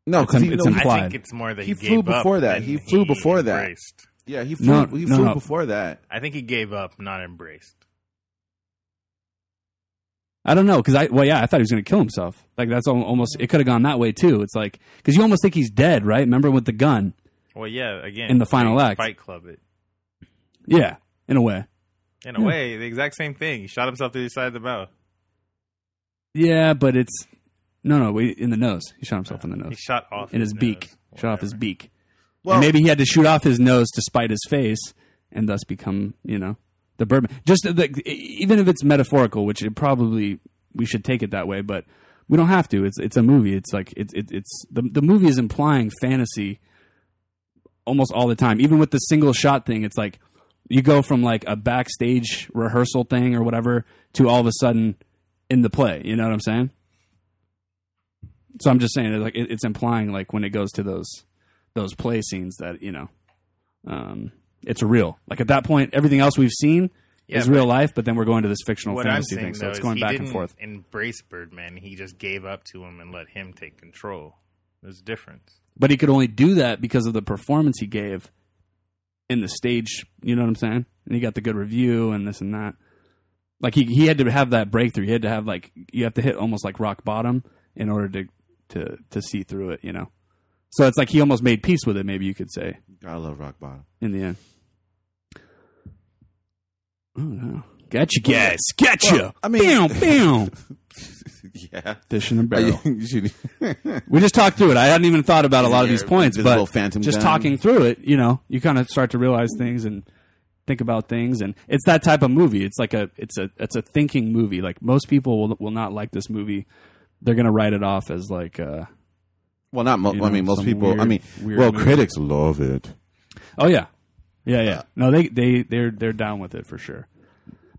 No, because im- he, it's no, im- he- I think it's more that He he, flew gave up before that. He flew before that. yeah, he flew. No, he flew no. before that. I think he gave up, not embraced. I don't know because I well yeah I thought he was going to kill himself. Like that's almost it could have gone that way too. It's like because you almost think he's dead, right? Remember with the gun? Well, yeah. Again, In the final act. Fight Club it. Yeah, in a way. In a way, the exact same thing. He shot himself through the side of the mouth. Yeah, but it's no no wait, in the nose. He shot himself in the nose. He shot off in his, beak. nose. Shot off his beak. Well- and maybe he had to shoot off his nose to spite his face and thus become you know the Birdman. Just the, even if it's metaphorical, which it probably we should take it that way, but we don't have to. It's it's a movie. It's like it's it, it's the the movie is implying fantasy almost all the time. Even with the single shot thing, it's like you go from like a backstage rehearsal thing or whatever to all of a sudden in the play. You know what I'm saying? So I'm just saying, it's like it, it's implying like when it goes to those those play scenes that you know, um, it's real. Like at that point, everything else we've seen Yeah, is real life, but then we're going to this fictional What fantasy saying thing, so though it's going back didn't and forth. embrace Birdman. He just gave up to him and let him take control. There's a difference. But he could only do that because of the performance he gave in the stage. You know what I'm saying? And he got the good review and this and that. Like he he had to have that breakthrough. He had to have like you have to hit almost like rock bottom in order to to to see through it. You know. So it's like he almost made peace with it. Maybe you could say I love rock bottom. in the end. Oh no! Gotcha, guys. Gotcha. Well, I mean- bam, bam. yeah. Fish in a barrel. We just talked through it. I hadn't even thought about a lot of these points, but phantom just gun. talking through it, you know, you kind of start to realize things and think about things, and it's that type of movie. It's like a it's a it's a thinking movie. Like most people will will not like this movie. They're gonna write it off as like, uh, well, not. Mo- You I mean, most people. I mean, well, movie. critics love it. oh yeah, yeah, yeah. No, they they they're they're down with it for sure.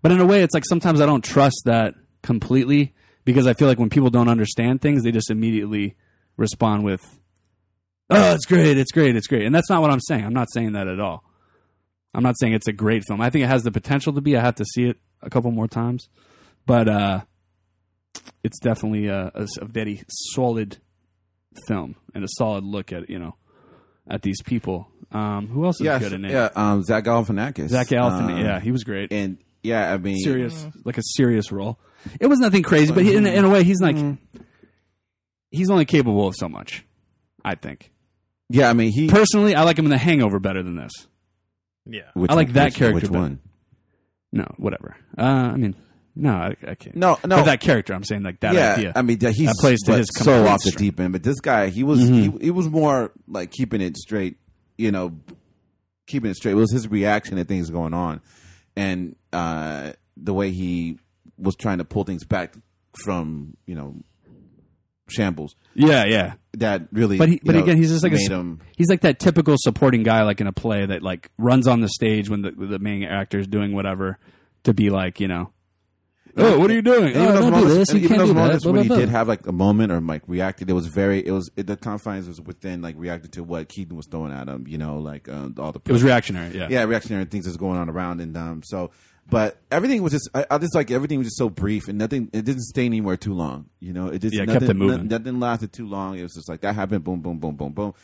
But in a way, it's like sometimes I don't trust that completely because I feel like when people don't understand things, they just immediately respond with, "Oh, it's great, it's great, it's great," and that's not what I'm saying. I'm not saying that at all. I'm not saying it's a great film. I think it has the potential to be. I have to see it a couple more times, but uh, it's definitely a very solid film and a solid look at you know at these people. Um, who else is Yeah, good in it? yeah. Um, Zach Galifianakis. Zach Galifianakis. Um, yeah, he was great. and yeah, I mean, serious, like a serious role. It was nothing crazy, but he, in, in a way, he's like he's only capable of so much. I think yeah, I mean, he. personally, I like him in The Hangover better than this. Yeah. which I like one- that which- character Which better. one? No, whatever. Uh, I mean, no, I, I can't. No, no. But that character, I'm saying like that yeah, idea. I mean, that he's That plays to his so off the strength. deep end. But this guy, he was he, he was more like keeping it straight. You know, keeping it straight. It was his reaction to things going on, and uh, the way he was trying to pull things back from you know shambles. yeah, yeah. That really, But he, but know, again, he's just like a, him. he's like that typical supporting guy, like in a play that like runs on the stage when the the main actor is doing whatever to be like, you know, oh, what are you doing? Oh, don't do this. You even can't do that. moments Blah, when blah, he did have like a moment or like reacted, it was very. It was it, the confines was within like reacted to what Keaton was throwing at him. You know, like uh, all the It was reactionary. Yeah. yeah, reactionary things that's going on around, and um, so. But everything was just, I, I just like everything was just so brief, and nothing. It didn't stay anywhere too long. You know, it just Yeah, nothing, kept it moving. no- Nothing lasted too long. It was just like that happened, boom, boom, boom, boom, boom,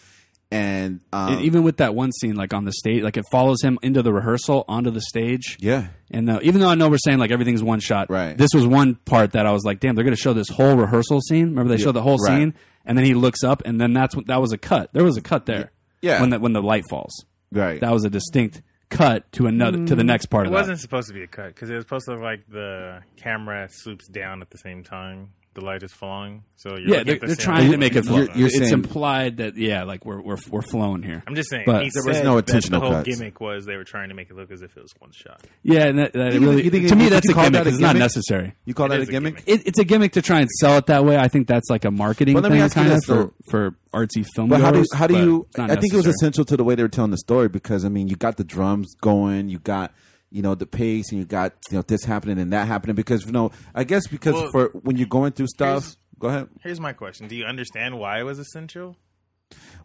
and um, And even with that one scene, like on the stage, like it follows him into the rehearsal onto the stage. yeah, And uh, even though I know we're saying like everything's one shot, Right. This was one part that I was like, damn, they're going to show this whole rehearsal scene. Remember they showed the whole right. scene, and then he looks up, and then that's what that was a cut. There was a cut there. Yeah. When the when the light falls, right. that was a distinct cut to another to the next part It of that. wasn't supposed to be a cut because it was supposed to look like the camera swoops down at the same time. The light is falling, so you're Yeah, they're, the they're same trying to make it. flow. You're- you're it's saying- implied that yeah, like we're we're we're flowing here. I'm just saying. But- he There was no that intentional The whole cuts. gimmick was they were trying to make it look as if it was one shot. Yeah, and that, that You really think- you think- to me would that's you a gimmick. that a It's not necessary. you call It that a is a gimmick? gimmick. It, it's a gimmick to try and sell it that way. I think that's like a marketing But let me thing, ask you kind of this, for, for artsy film. But how do how do you? I think it was essential to the way they were telling the story because I mean, you got the drums going, you got you know the pace, and you got you know this happening and that happening because you know I guess because Well, for when you're going through stuff. Go ahead. Here's my question: Do you understand why it was essential?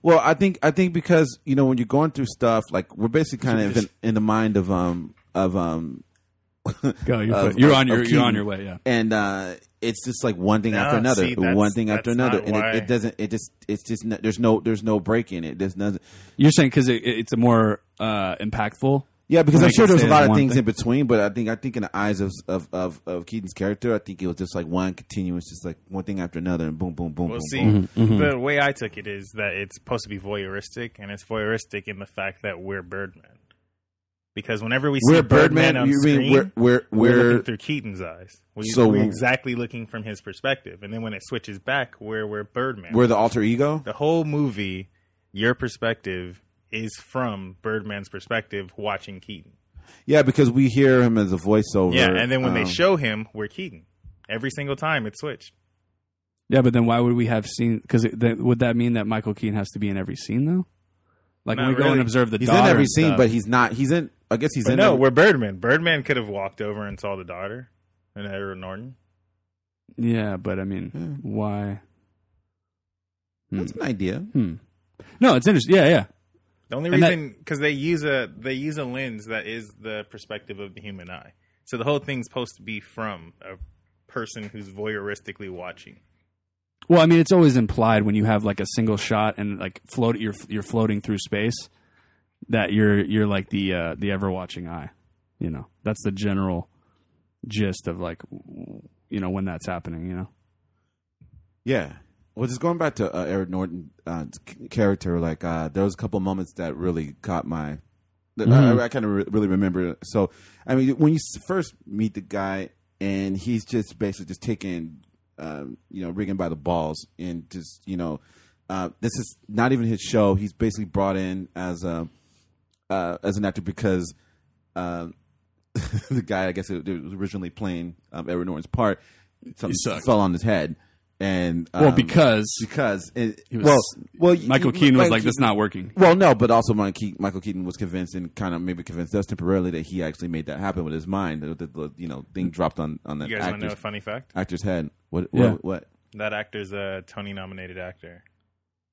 Well, I think I think because you know when you're going through stuff, like we're basically kind of in, in the mind of um of um Go, you're, of- you're of- on your you're on your way. Yeah. and uh it's just like one thing No, after another, see, one thing after another, and it, it doesn't. It just it's just n- there's no there's no break in it. There's nothing. You're saying because it, it's a more uh, impactful. Yeah, because I'm sure can there's a lot of things thing. in between, but I think I think in the eyes of of, of of Keaton's character, I think it was just like one continuous, just like one thing after another, and boom, boom, boom, Well, boom, see, boom. Mm-hmm, the way I took it is that it's supposed to be voyeuristic, and it's voyeuristic in the fact that we're Birdman. Because whenever we see We're Birdman, Birdman. on You screen, mean we're we're we're, we're looking through Keaton's eyes. We, So- we're exactly looking from his perspective, and then when it switches back, we're we're Birdman. we're the alter ego. the whole movie, your perspective is from Birdman's perspective, watching Keaton. Yeah, because we hear him as a voiceover. Yeah, and then when they um, show him, we're Keaton. Every single time it's switched. Yeah, but then why would we have seen? Because would that mean that Michael Keaton has to be in every scene though? Like when Not we go and observe the he's daughter in every and scene, stuff. but he's not. He's in. I guess he's But in. no, every- we're Birdman. Birdman could have walked over and saw the daughter and Edward Norton. yeah, but I mean, Hmm. why? Hmm. That's an idea. Hmm. No, it's interesting. Yeah, yeah. The only And reason because they use a they use a lens that is the perspective of the human eye. So the whole thing's supposed to be from a person who's voyeuristically watching. Well, I mean, it's always implied when you have like a single shot and like float, you're you're floating through space that you're you're like the uh, the ever watching eye. You know, that's the general gist of like you know when that's happening. You know, Yeah. Well, just going back to uh, Eric Norton uh, character, like uh, there was a couple moments that really caught my. That Mhm. I, I kind of re- really remember. So, I mean, when you first meet the guy, and he's just basically just taking, um, you know, Riggan by the balls, and just you know, uh, this is not even his show. He's basically brought in as a uh, as an actor because um, the guy, I guess, it, it was originally playing um, Edward Norton's part. Something fell on his head, and well, um, because because it, he was, well, well, Michael you- Keaton was Michael like, "This not working." Well, no, but also Michael Keaton, was convinced and kind of maybe convinced us temporarily that he actually made that happen with his mind. The, the, the, you know thing dropped on on that You guys want to know a actor's, funny fact? actor's head. What? Yeah. What? what? That actor's a Tony nominated actor.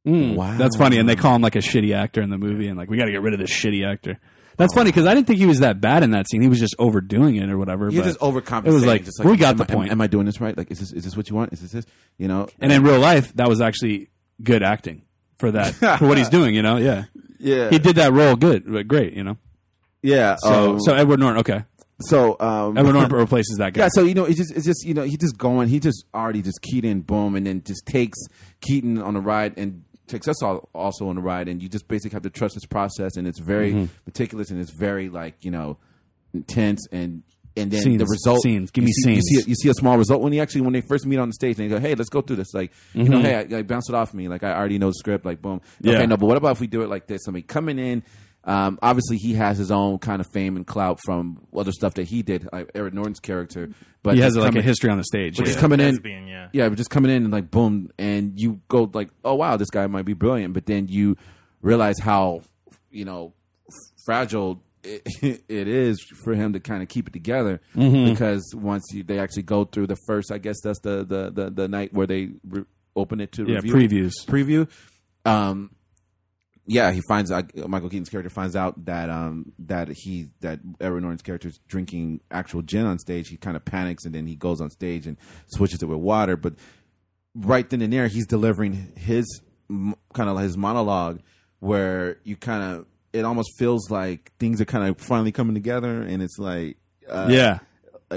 Mm, Wow. That's funny, and they call him like a shitty actor in the movie, and like we got to get rid of this shitty actor. That's funny because I didn't think he was that bad in that scene. He was just overdoing it or whatever. You're but- just overcompensating. It was like, just we got am the I- am- point. Am, I doing this right? Like, is this is this what you want? Is this this? You know? And in real life, that was actually good acting for that for what he's doing. You know, yeah, yeah, he did that role good, but great. You know, yeah. so um, so Edward Norton, okay, so um, Edward Norton replaces that guy. Yeah, so you know, it's just it's just you know, he just going, he just already just Keaton, boom, and then just takes Keaton on a ride and takes us all also on the ride, and you just basically have to trust this process, and it's very Mm-hmm. meticulous and it's very like you know intense, and and then Scenes, the result scenes. Give you me see, You see, a, you see a small result when he actually when they first meet on the stage and they go, hey, let's go through this, like you know, Mhm. hey, I, I bounce it off me, like I already know the script, like boom, Yeah. okay, no, but what about if we do it like this? I mean, coming in. Um, obviously, he has his own kind of fame and clout from other stuff that he did, like Eric Norton's character. But he has just like a history on the stage. but yeah. just coming in, Lesbian, yeah. yeah, but just coming in and like boom, and you go like, oh wow, this guy might be brilliant, but then you realize how you know fragile it, it is for him to kind of keep it together Mm-hmm. because once you, they actually go through the first, I guess that's the the the, the night where they re- open it to yeah, review previews. preview. Um, yeah, he finds out Michael Keaton's character finds out that um that he that Edward Norton's character is drinking actual gin on stage. He kind of panics and then he goes on stage and switches it with water. But right then and there, he's delivering his kind of his monologue where you kind of it almost feels like things are kind of finally coming together, and it's like uh, yeah,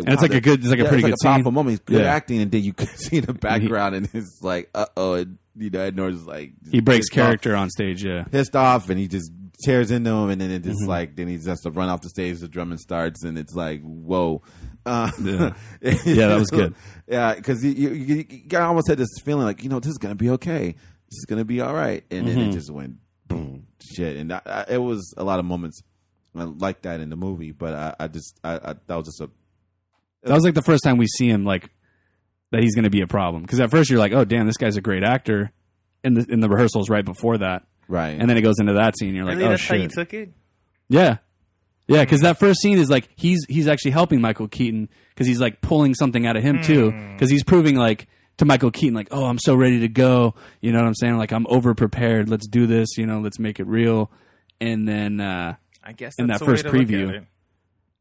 And it's like a good- it's like a pretty it's good a powerful scene. moment. He's good Yeah. acting, and then you can see the background, and it's like, uh oh, you know, Ed Norton's like he breaks pissed off- character on stage. Yeah, pissed off, and he just tears into him, and then it Mm-hmm. just like then he just has to run off the stage. The drumming starts, and it's like, whoa. Uh, Yeah. Yeah, that was good. yeah, because you, you, you, almost had this feeling like you know this is gonna be okay, this is gonna be all right, and then it Mm-hmm. just went boom, shit, and I, I, it was a lot of moments uh, like that in the movie, but I, I just I, I that was just a that was like the first time we see him like that he's going to be a problem because at first you're like, oh damn, this guy's a great actor. In the in the rehearsals right before that, right, and then it goes into that scene. You're like, Really, oh that's how you took it? yeah, yeah, because that first scene is like he's he's actually helping Michael Keaton because he's like pulling something out of him too because he's proving like to Michael Keaton like, oh, I'm so ready to go. You know what I'm saying? Like I'm over prepared. Let's do this. You know, let's make it real. And then uh, I guess In that first to look at preview.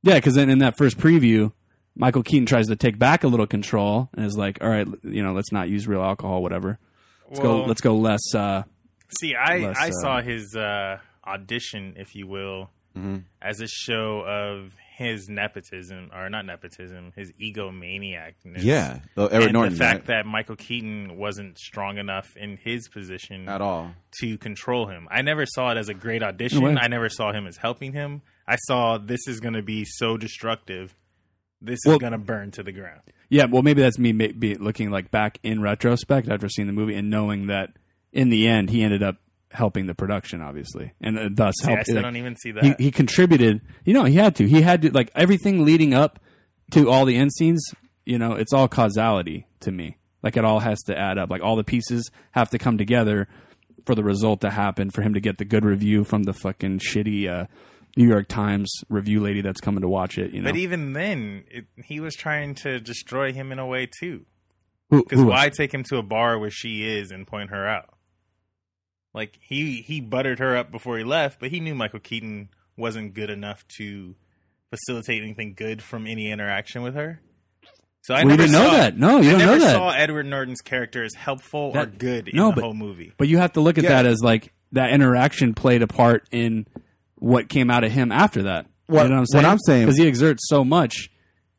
Yeah, because then in that first preview, Michael Keaton tries to take back a little control and is like, "All right, you know, let's not use real alcohol, whatever. Let's go. Let's go less." Uh, See, I Less, I uh, saw his uh, audition, if you will, Mm-hmm. as a show of his nepotism, or not nepotism, his egomaniacness. Yeah, oh, Edward and Norton the fact right? that Michael Keaton wasn't strong enough in his position at all. to control him. I never saw it as a great audition. way. I never saw him as helping him. I saw this is going to be so destructive. This Well- is going to burn to the ground. Yeah, well, maybe that's me looking like back in retrospect after seeing the movie and knowing that in the end he ended up helping the production, obviously, and uh, thus See, I still like, don't even see that. he, he contributed. You know, he had to. He had to like everything leading up to all the end scenes. You know, it's all causality to me. Like it all has to add up. Like all the pieces have to come together for the result to happen. For him to get the good review from the fucking shitty uh, New York Times review lady that's coming to watch it. You know, But even then, it, he was trying to destroy him in a way too. Because why take him to a bar where she is and point her out? Like he he buttered her up before he left, but he knew Michael Keaton wasn't good enough to facilitate anything good from any interaction with her. So I Well, didn't know that. No, you I don't never know that. saw Edward Norton's character as helpful or good in no, the but- whole movie. But you have to look at Yeah. that as like that interaction played a part in what came out of him after that. What- you know what I'm what saying? I'm saying- because he exerts so much,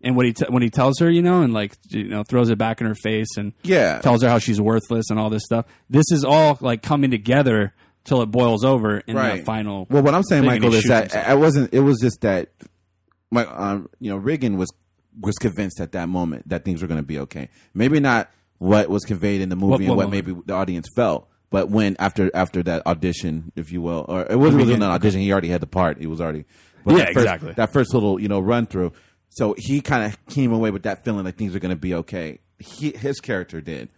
and what he t- when he tells her, you know, and like you know throws it back in her face and Yeah, tells her how she's worthless and all this stuff. This is all like coming together till it boils over in Right. that final. Well, what I'm saying, Michael, is that himself. I wasn't. It was just that, my, um, you know, Riggan was was convinced at that moment that things were going to be okay. Maybe not what was conveyed in the movie What- and what what moment? maybe the audience felt, but when after after that audition, if you will, or it wasn't, it wasn't an audition. He already had the part. He was already. But Yeah, that first, exactly. That first little you know run through. So he kind of came away with that feeling like things are going to be okay. He, his character did,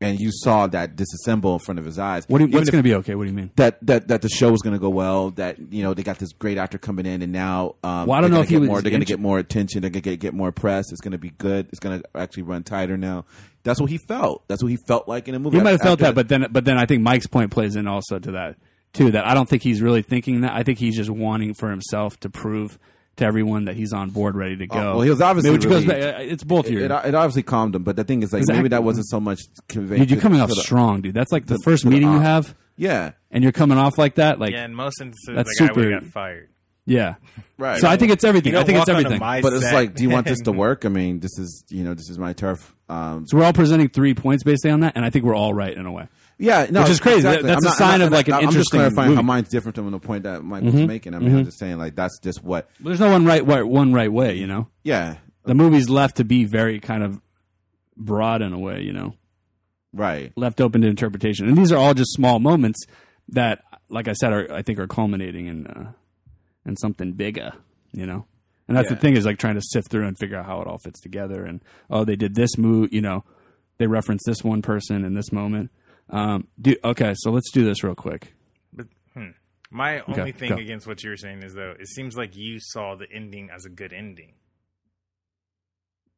and you saw that disassemble in front of his eyes. What do you, what's going to be okay? What do you mean? that that that the show was going to go well. That you know they got this great actor coming in, and now um, Well, I don't they're know if he get more. They're going to get more attention. They're going to get get more press. It's going to be good. It's going to actually run tighter now. That's what he felt. That's what he felt like in the movie. He might have felt that, but then but then I think Mike's point plays in also to that too. That I don't think he's really thinking that. I think he's just wanting for himself to prove to everyone that he's on board, ready to go. Oh, well, he was obviously which goes back. uh, It's both it, your. it, it obviously calmed him. But the thing is, like Is maybe that- that wasn't so much conveyed. dude, you're coming to off the- strong, dude. That's like the to- first to the meeting you have, Yeah, and you're coming off like that. Like, yeah, in most instances, that's the guy super- got fired. yeah. right. So I think it's everything. I think it's everything. my but it's like, do you want this to work? I mean, this is you know, this is my turf. Um, So we're all presenting three points based on that, and I think we're all right in a way. Yeah, no, Which is crazy. exactly. That's I'm a not- sign I'm of, not- like, an I'm just interesting clarifying how movie. mine's different from the point that Mike was Mhm. making. I mean, I'm just saying like that's just what. But there's no one right, right one right way. You know, Yeah, the movie's left to be very kind of broad in a way. You know, right. left open to interpretation. And these are all just small moments that, like I said, are I think are culminating in uh, in something bigger. You know, and that's Yeah. the thing is like trying to sift through and figure out how it all fits together. And oh, they did this move. You know, they referenced this one person in this moment. Um, do okay, so let's do this real quick. But hmm, my only thing go. against what you're saying is though, it seems like you saw the ending as a good ending.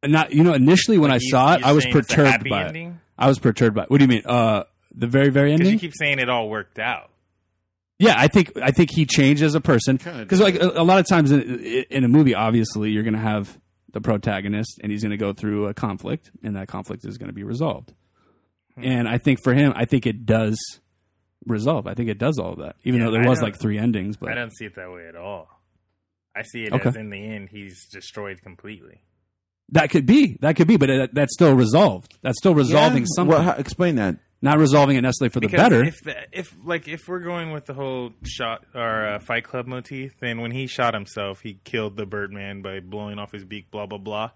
Not you know initially when Like, I you- saw it, I was saying it's a perturbed happy by it. I was perturbed by. It. What do you mean? Uh, the very very Because ending. you keep saying it all worked out. Yeah, I think I think he changed as a person because like a, a lot of times in, in a movie, obviously you're going to have the protagonist and he's going to go through a conflict, and that conflict is going to be resolved. Hmm. And I think for him, I think it does resolve. I think it does all of that, even Yeah, though there I was like three endings. But I don't see it that way at all. I see it Okay. as in the end he's destroyed completely. that could be that could be, but it, that's still resolved. That's still resolving Yeah? something, Well, how, explain that. not resolving it necessarily for the better. if the, if like if we're going with the whole shot or uh, Fight Club motif, then when he shot himself, he killed the Birdman by blowing off his beak. Blah blah blah.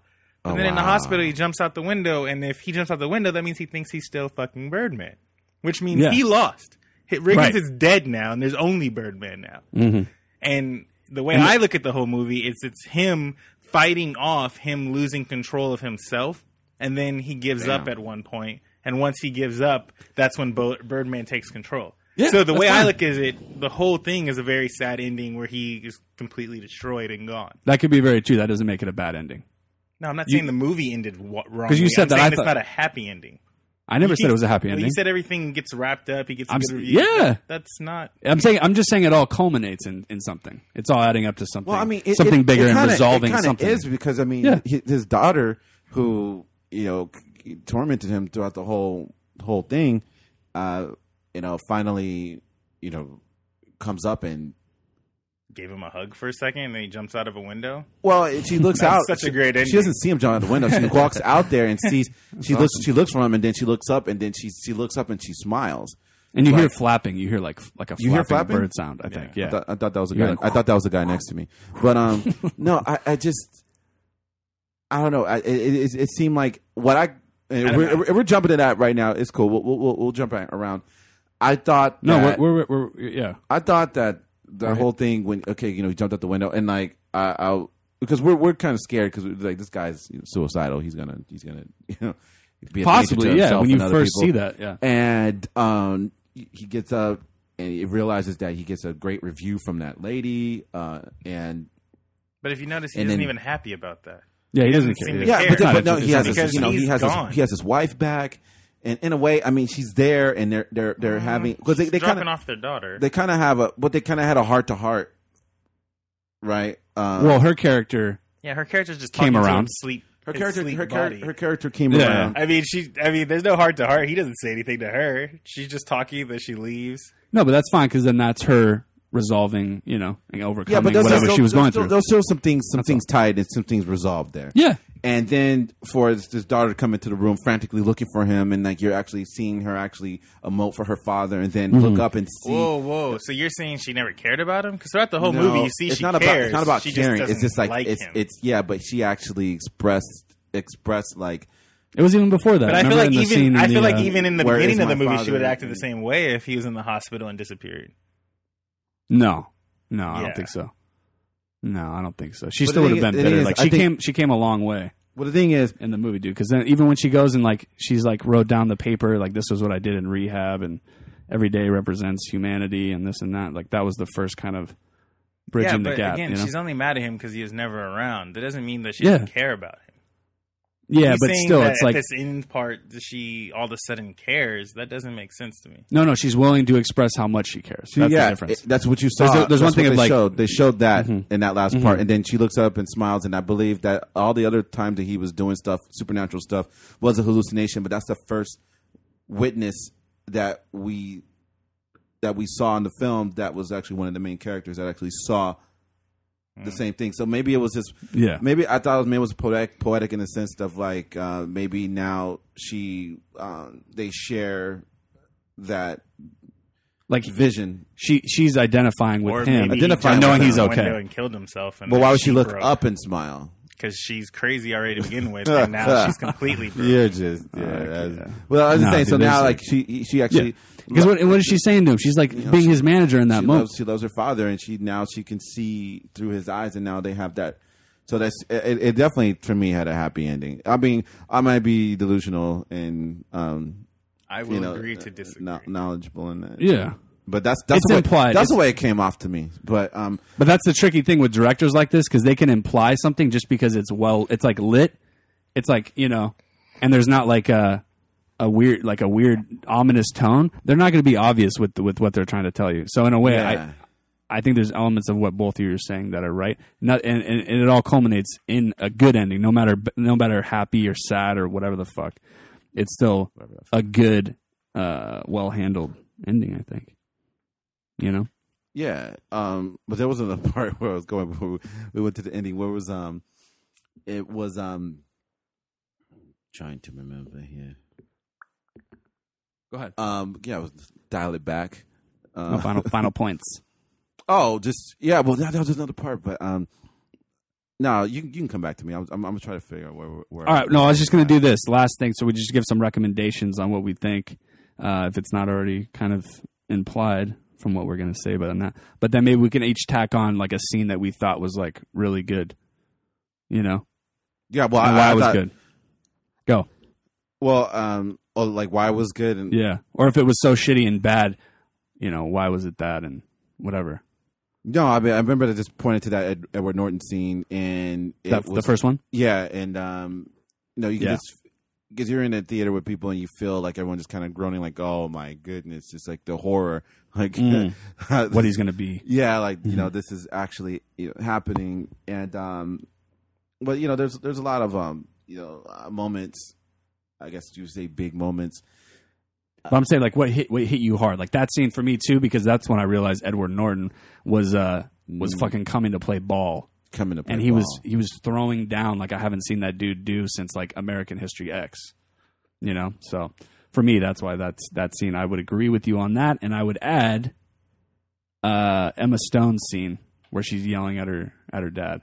And Oh, then in the hospital, he jumps out the window, and if he jumps out the window, that means he thinks he's still fucking Birdman, which means Yeah. he lost. Riggins Right. is dead now, and there's only Birdman now. Mhm. And the way And I look at the whole movie is it's him fighting off him losing control of himself, and then he gives up at one point. And once he gives up, that's when Bo- Birdman takes control. Yeah, so the way I look at it, the whole thing is a very sad ending where he is completely destroyed and gone. That could be very true. That doesn't make it a bad ending. No, I'm not You- saying the movie ended wa- wrong. 'Cause you said I'm that, saying I it's thought- not a happy ending. I never You said keep- it was a happy well, ending. You said everything gets wrapped up. He gets a I'm good s- review. yeah. That's not. I'm saying I'm just saying it all culminates in, in something. It's all adding up to something. Well, I mean, it, something it- bigger it and kinda- resolving it kinda something. Is because I mean, Yeah. hi- his daughter, who you know tormented him throughout the whole whole thing, uh, you know, finally, you know, comes up and gave him a hug for a second, and then he jumps out of a window. Well, she looks out. such a she- great She doesn't see him jump out the window. She walks out there and sees. She looks. She looks for him, and then she looks up, and then she she looks up and she smiles. And you hear flapping. You hear like like a You hear flapping, flapping? bird sound. I think. Yeah. I thought, I thought that was a You're guy. like, I thought that was a guy next to me. But um, no, I, I just I don't know. I, it, it, it seemed like what I. and don't we're, we're jumping to that right now. It's cool. We'll we'll, we'll, we'll jump around. I thought no, that- we're, we're, we're yeah. I thought that the Right. whole thing when okay, you know, he jumped out the window and like I, I because we're we're kind of scared because like this guy's suicidal. He's gonna he's gonna you know be a danger to Possibly, yeah. When you first people. see that, yeah. and um, he he gets up and he realizes that he gets a great review from that lady, uh, and But if you notice, he isn't then- even happy about that. Yeah, he He doesn't doesn't care. seem to yeah, care. but, then, but no, he has his, you know he has his, he has his wife back, and in a way, I mean, she's there, and they're they're they're having because they She's they dropping kind of off their daughter. they kind of have a but they kind of had a heart to heart, right? Um, Well, her character. yeah, her character's just Came talking to around. his sleep. her his character sleep her, body. character her character came Yeah. around. I mean, she. I mean, there's no heart to heart. He doesn't say anything to her. She's just talking. Then she leaves. No, but that's fine because then that's her resolving, you know, and Yeah, overcoming but there's whatever still, she was going still, through. There's still some things, some things tied and some things resolved there. Yeah, And then for this, this daughter to come into the room frantically looking for him, and like you're actually seeing her actually emote for her father, and then Mm-hmm. look up and see. Whoa, whoa! So you're saying she never cared about him? Because throughout the whole No, movie, you see it's she not cares. about it's not about she caring. Just it's just like, like it's him. it's yeah, but she actually expressed expressed like it was even before that. But I feel like in the scene even I feel the, like uh, even in the beginning of the movie, she would father? have acted the same way if he was in the hospital and disappeared. no, no, I don't think so. No, I don't think so. She But still the would have thing- been the thing bitter. is, Like I she think- came, she came a long way well the thing is in the movie, dude. Because then even when she goes and like she's like wrote down the paper, like this was what I did in rehab, and every day represents humanity and this and that. Like that was the first kind of bridging yeah, the but gap. again, you know? she's only mad at him because he is never around. That doesn't mean that she Yeah. doesn't care about him. Yeah, He's but still, that it's at like this end part that she all of a sudden cares. That doesn't make sense to me. no, no. She's willing to express how much she cares. That's yeah, the difference. it- that's what you saw. There's a- there's one thing what they like- showed. They showed that Mhm. in that last part, and then she looks up and smiles. And I believe that all the other times that he was doing stuff, supernatural stuff, was a hallucination. But that's the first witness that we that we saw in the film. That was actually one of the main characters that actually saw the same thing. So maybe it was just yeah, maybe I thought it was maybe it was poetic, poetic in the sense of like uh, maybe now she um, they share that like vision. she she's identifying with or him, Identifying knowing he's okay. and killed himself. And But why would she look broke. up and smile? Because she's crazy already to begin with, and now she's completely broke. You're just yeah. Okay, yeah. Well, I was just Nah, saying. So now, there's- like she she actually Because what, what is she saying to him? She's like know, being she- his manager in that she moment. loves she loves her father, and she now she can see through his eyes, and now they have that. So that's it. It definitely for me had a happy ending. I mean, I might be delusional and um, I will you know, agree to uh, disagree. kno- knowledgeable in that. Yeah, But that's that's It's the way, implied. That's It's- the way it came off to me. But um, but that's the tricky thing with directors like this because they can imply something just because it's well, it's like lit. It's like you know, and there's not like a a weird like a weird ominous tone. They're not going to be obvious with with what they're trying to tell you. So in a way, yeah. I I think there's elements of what both of you are saying that are right. Not and, and, and it all culminates in a good ending, no matter no matter happy or sad or whatever the fuck. It's still a good, uh, well handled ending. I think. You know. Yeah, um, but there wasn't a part where I was going before we- we went to the ending. Where it was um, it was um, trying to remember here. Go ahead. Um, yeah, I was dial it back. Uh, No, final final points. oh, just yeah. Well, that, that was another part, but um, no, you you can come back to me. I'm I'm, I'm gonna try to figure out where where. All right. No, I was just going to do this last thing. So we just give some recommendations on what we think, uh, if it's not already kind of implied from what we're going to say about that. But then maybe we can each tack on like a scene that we thought was like really good. You know, Yeah, well, and I, why I it was thought- good. Go. Well, um, oh, like why it was good and Yeah. Or if it was so shitty and bad, you know, why was it that and whatever. no, I mean I remember that just pointed to that Ed, Edward Norton scene and it That, was, the first one. Yeah, and um, you know, you can Yeah. just because you're in a theater with people and you feel like everyone just kind of groaning, like, "Oh my goodness!" Just like the horror, like Mm. What he's going to be. yeah, like you Mm-hmm. know, this is actually you know, happening, and um, but you know, there's there's a lot of um, you know, uh, moments. I guess you say big moments. But I'm saying like what hit what hit you hard, like that scene for me too, because that's when I realized Edward Norton was uh was fucking coming to play ball, coming to play ball. and he was he was throwing down like I haven't seen that dude do since like American History X. You know, so for me, that's why that's that scene. I would agree with you on that, and I would add uh, Emma Stone's scene where she's yelling at her at her dad.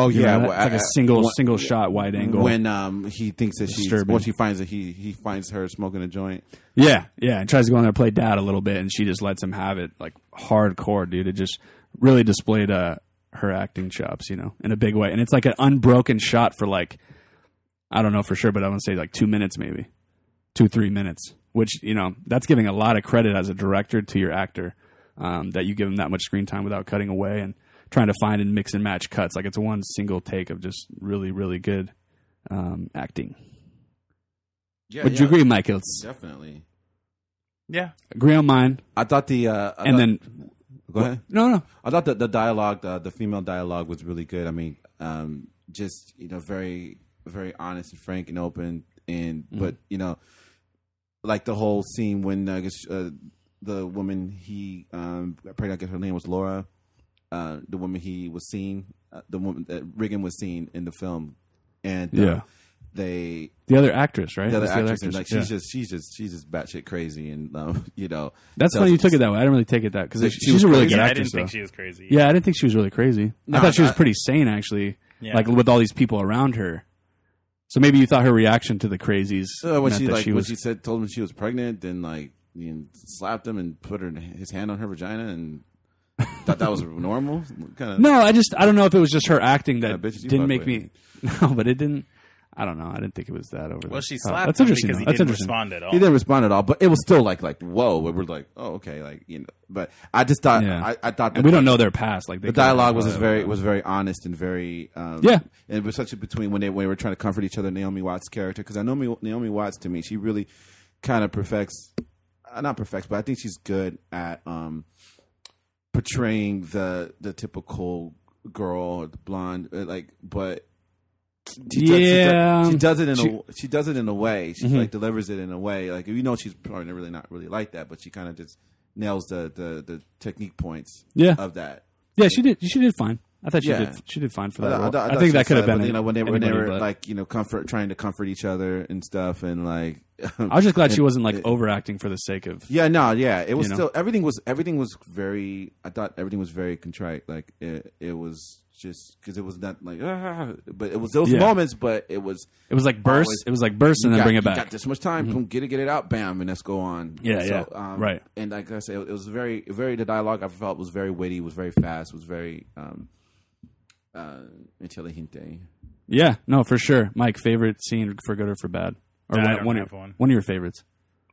Oh You yeah, know, well, it's like I- a I- single when- single shot wide angle. When um he thinks that she's Disturbing. when she finds that he he finds her smoking a joint. Yeah, yeah, and tries to go in there and play dad a little bit, and she just lets him have it like hardcore, dude. It just really displayed uh, her acting chops, you know, in a big way. And it's like an unbroken shot for like I don't know for sure, but I want to say like two minutes, maybe two three minutes. Which you know that's giving a lot of credit as a director to your actor um, that you give him that much screen time without cutting away and trying to find and mix and match cuts. Like it's one single take of just really really good um, acting. Yeah, Would you agree, Michaels? Definitely. Yeah. Agree on mine, I thought the uh, I and thought- then go ahead. no no I thought the the dialogue, the the female dialogue was really good. I mean, um, just you know, very very honest and frank and open, and Mm-hmm. but you know, like the whole scene when I guess uh, the woman he um, I probably not get her name was Laura, uh, the woman he was seeing, uh, the woman that Riggan was seeing in the film, and uh, Yeah. they The other actress, right? the other That's actress, and like yeah. she's just she's just she's just batshit crazy, and um, you know That's so- funny you took it that way. I didn't really take it that because So she's she was a really crazy? good Yeah, I didn't think though. she was crazy. yeah, I didn't think she was really crazy. No, I thought she was I- pretty sane actually, Yeah. like with all these people around her. So maybe you thought her reaction to the crazies Uh, when meant she that like she when was. she said told him she was pregnant, then like you know, slapped him and put her his hand on her vagina and thought that was normal. Kind of no, I just I don't know if it was just her acting that Kinda you didn't make with. me. No, but it didn't. I don't know. I didn't think it was that over. Well, she top. slapped That's him interesting. because though. he That's didn't interesting. respond at all. He didn't respond at all, but it was still like like whoa. We were like, oh okay, like you know. But I just thought Yeah. I, I thought And we don't know their past. Like they the dialogue was just very was very honest and very um, Yeah. and it was such a between when they when they were trying to comfort each other Naomi Watts character because I know Naomi, Naomi Watts to me she really kind of perfects uh, not perfects but I think she's good at um portraying the the typical girl or the blonde uh, like but she does, she does- Yeah. she does it in She- a she does it in a way she Mhm. like delivers it in a way like you know she's probably really not really like that but she kind of just nails the, the the technique points Yeah. of that Yeah, she did. She did fine. I thought she Yeah. did. She did fine for that. role. thought- I, thought think that could have been. but, you know when they when they were but- like you know comfort trying to comfort each other and stuff and like I was just glad she wasn't like it- overacting for the sake of. yeah no yeah it was You know? still everything was everything was very I thought everything was very contrite like it it was just because it was not like ah, but it was those Yeah. moments but it was It was like burst. Always- it was like burst and then got, bring it back. Mm-hmm. got this much time boom get it get it out bam and let's go on Yeah, So, yeah. um, Right. and like I said it was very very the dialogue I felt was very witty was very fast was very um uh intelligente Yeah, no, for sure. Mike, favorite scene for good or for bad, or I one, don't one, have of your, one. one of your favorites.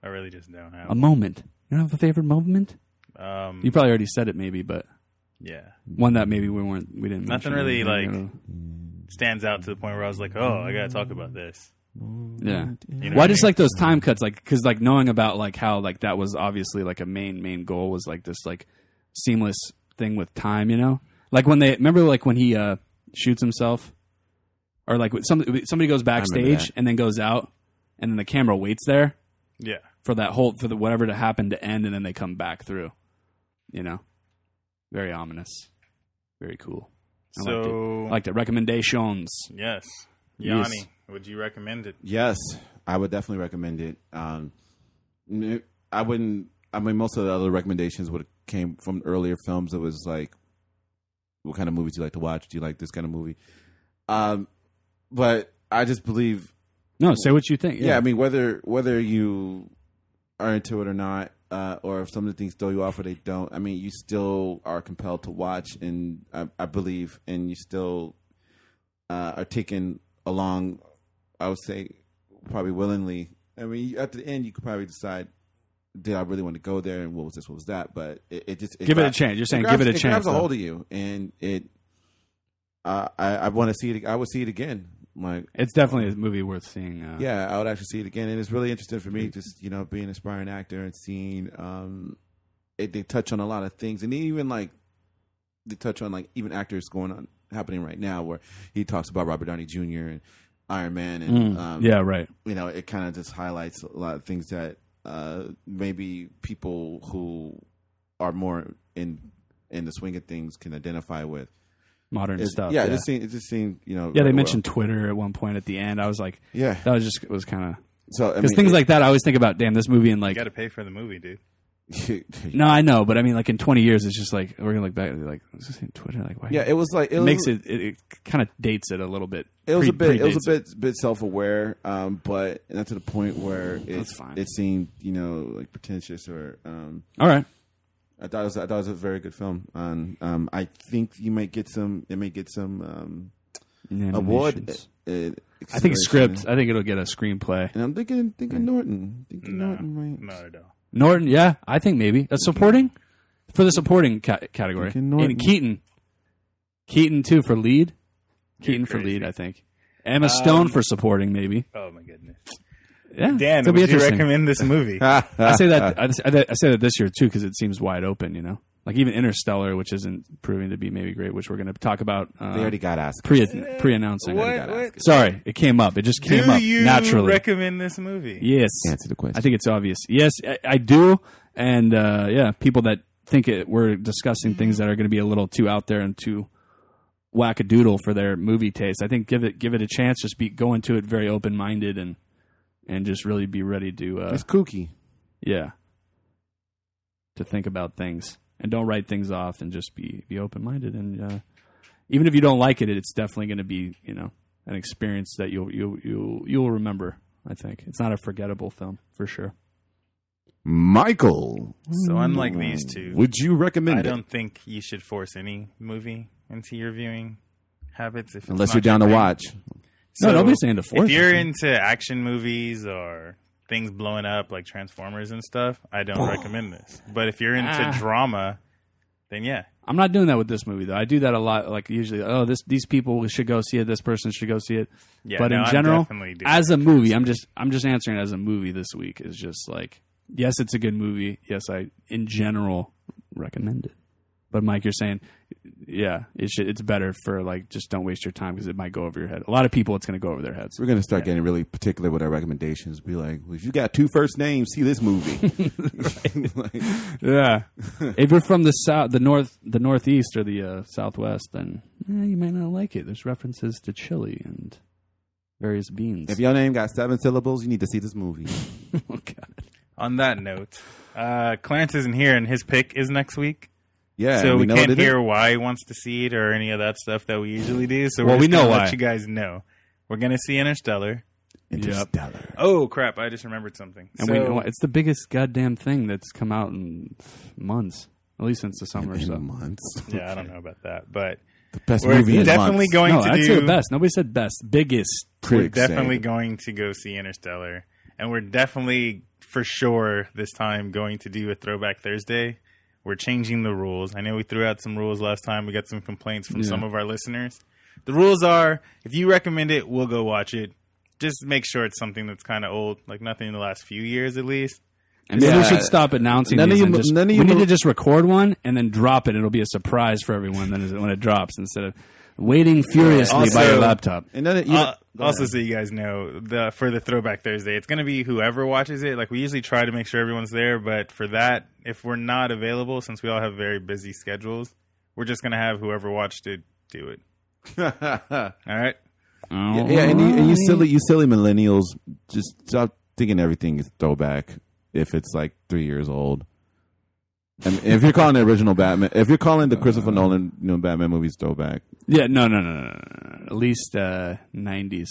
I really just don't have. A moment. You don't have a favorite moment? Um, You probably already said it, maybe, but yeah, one that maybe we weren't. We didn't. Nothing really, You like- know. stands out to the point where I was like, oh, I gotta talk about this. Yeah. You know Well, I just mean? like those time cuts, like because like knowing about like how like that was obviously like a main main goal was like this like seamless thing with time, you know, like when they remember like when he uh shoots himself, or like somebody somebody goes backstage and then goes out, and then the camera waits there yeah. for that whole for the whatever to happen to end, and then they come back through, you know, very ominous, very cool. I liked it. So I liked it. Recommendations. yes, Yes. Yanni, would you recommend it? Yes, I would definitely recommend it. Um, n- I wouldn't. I mean, most of the other recommendations would have came from earlier films. It was like, what kind of movies do you like to watch? Do you like this kind of movie? Um, but I just believe, No, say what you think. yeah. I mean, whether whether you are into it or not, uh, or if some of the things throw you off or they don't, I mean, you still are compelled to watch, and I, I believe, and you still uh, are taken along. I would say probably willingly. I mean, at the end, you could probably decide, did I really want to go there, and what was this, what was that? But it, it just Give it a chance. You're saying grabs- give it a chance. It chance, grabs a hold of you, and it. Uh, I I want to see it. I would see it again. Like It's definitely a movie worth seeing. Uh, yeah, I would actually see it again, and it's really interesting for me, just you know, being an aspiring actor and seeing. Um, it, they touch on a lot of things, and even like they touch on like even actors going on happening right now, where he talks about Robert Downey Jr. and Iron Man, and Mm, um, yeah, right. you know, it kind of just highlights a lot of things that uh, maybe people who are more in in the swing of things can identify with. Modern It's- stuff. yeah, Yeah, it just seemed, it just seemed, you know. yeah. They very mentioned Twitter at one point at the end. I was like, yeah. that was just was kind of So I because mean, things like that. I always think about, damn, this movie and You like got to pay for the movie, dude. No, I know, but I mean, like in 20 years, it's just like we're gonna look back and be like, "Is this in Twitter?" Like, why? yeah, it was like it, it was, makes it. It, it kind of dates it a little bit. It was Pre- a bit. It was a bit bit self aware, um, but not to the point where it's fine. it seemed you know like pretentious or. Um, All right. I thought it was I thought it was a very good film. Um, um, I think you might get some. It may get some um, award. Uh, I think consideration. script. I think it'll get a screenplay. And I'm thinking thinking Norton. Thinking No, Norton might. not at all. Norton, yeah, I think maybe a supporting for the supporting ca- category. Thinking Norton. And Keaton, Keaton too for lead. Keaton for lead, I think. Emma Stone Um, for supporting, maybe. Oh my goodness. Yeah, Dan, it'll be would you interesting. recommend this movie? I say that I, I say that this year too because it seems wide open. You know, like even Interstellar, which isn't proving to be maybe great, which we're going to talk about. Uh, They already got asked. pre pre announcing. What? what? Sorry, it came up. It just came Do up you naturally. recommend this movie? yes, Answer the question. I think it's obvious. Yes, I, I do, and uh, yeah, people that think it, we're discussing things that are going to be a little too out there and too wackadoodle for their movie taste. I think give it give it a chance. Just be go into it very open minded and and just really be ready to uh, it's kooky. yeah to think about things and don't write things off and just be be open minded and uh, even if you don't like it, it's definitely going to be you know an experience that you'll you'll you'll you'll remember. I think it's not a forgettable film for sure. Michael, So unlike these two, would you recommend I don't think you should force any movie into your viewing habits if Unless you're down to thing. watch. No, nobody's saying to force If you're into action movies or things blowing up like Transformers and stuff, I don't recommend this. But if you're into Ah. drama, then yeah. I'm not doing that with this movie though. I do that a lot. Like usually, oh, this these people should go see it. This person should go see it. Yeah, but no, in I'm general, definitely doing as a movie. I'm just I'm just answering as a movie this week is just like yes, it's a good movie. Yes, I in general recommend it. But Mike, you're saying, yeah, it should. It's better for like just don't waste your time because it might go over your head. A lot of people, it's going to go over their heads. We're gonna start getting really particular with our recommendations. Be like, well, if you got two first names, see this movie. Like, Yeah, if you're from the south, the north, the northeast, or the uh, southwest, then eh, you might not like it. There's references to chili and various beans. if your name got seven syllables, you need to see this movie. oh God. On that note, uh, Clarence isn't here, and his pick is next week. Yeah, so and we, know can't what it is. hear why he wants to see it or any of that stuff that we usually do. So Well, we're we just gonna know let you guys know. We're gonna see Interstellar. Interstellar. Oh crap! I just remembered something. And so, we know it's the biggest goddamn thing that's come out in months, at least since the summer. In So months. yeah, I don't know about that, but The best we're movie in definitely months. going no, to I'd do. say the best. Nobody said best. Biggest. we're Critics say. definitely going to go see Interstellar, and we're definitely for sure this time going to do a Throwback Thursday. We're changing the rules. I know we threw out some rules last time. We got some complaints from Yeah. some of our listeners. The rules are: if you recommend it, we'll go watch it. Just make sure it's something that's kind of old, like nothing in the last few years at least. And maybe we should stop announcing None of you and just, none of we you need to just record one and then drop it. It'll be a surprise for everyone then when it drops instead of waiting furiously by your laptop. And then it, you Uh, also, ahead. so you guys know, the for the Throwback Thursday, it's going to be whoever watches it. Like we usually try to make sure everyone's there, but for that, if we're not available, since we all have very busy schedules, we're just going to have whoever watched it do it. All right. Oh, yeah, and you, and you silly, you silly millennials, just stop thinking everything is throwback if it's like three years old. And if you're calling the original Batman, if you're calling the Christopher Nolan, you know, Batman movies throwback, Yeah, no, no, no, no, no, no. At least uh, 90s.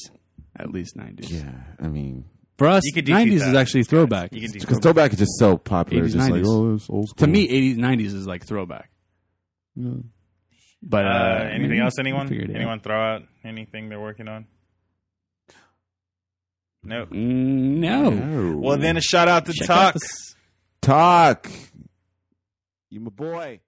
At least 90s. yeah, I mean, For us, You could do 90s is 2000s. actually throwback. You can do because throwback is just so popular, 80s, it's just like 90s. oh, it's old to me, 80s, 90s is like throwback. But uh, Uh, anything else? we'll Anyone? figure it out. Anyone throw out anything they're working on? No. Mm, no. No. Well, then a shout out to Check Talk. out the s- talk. You my boy.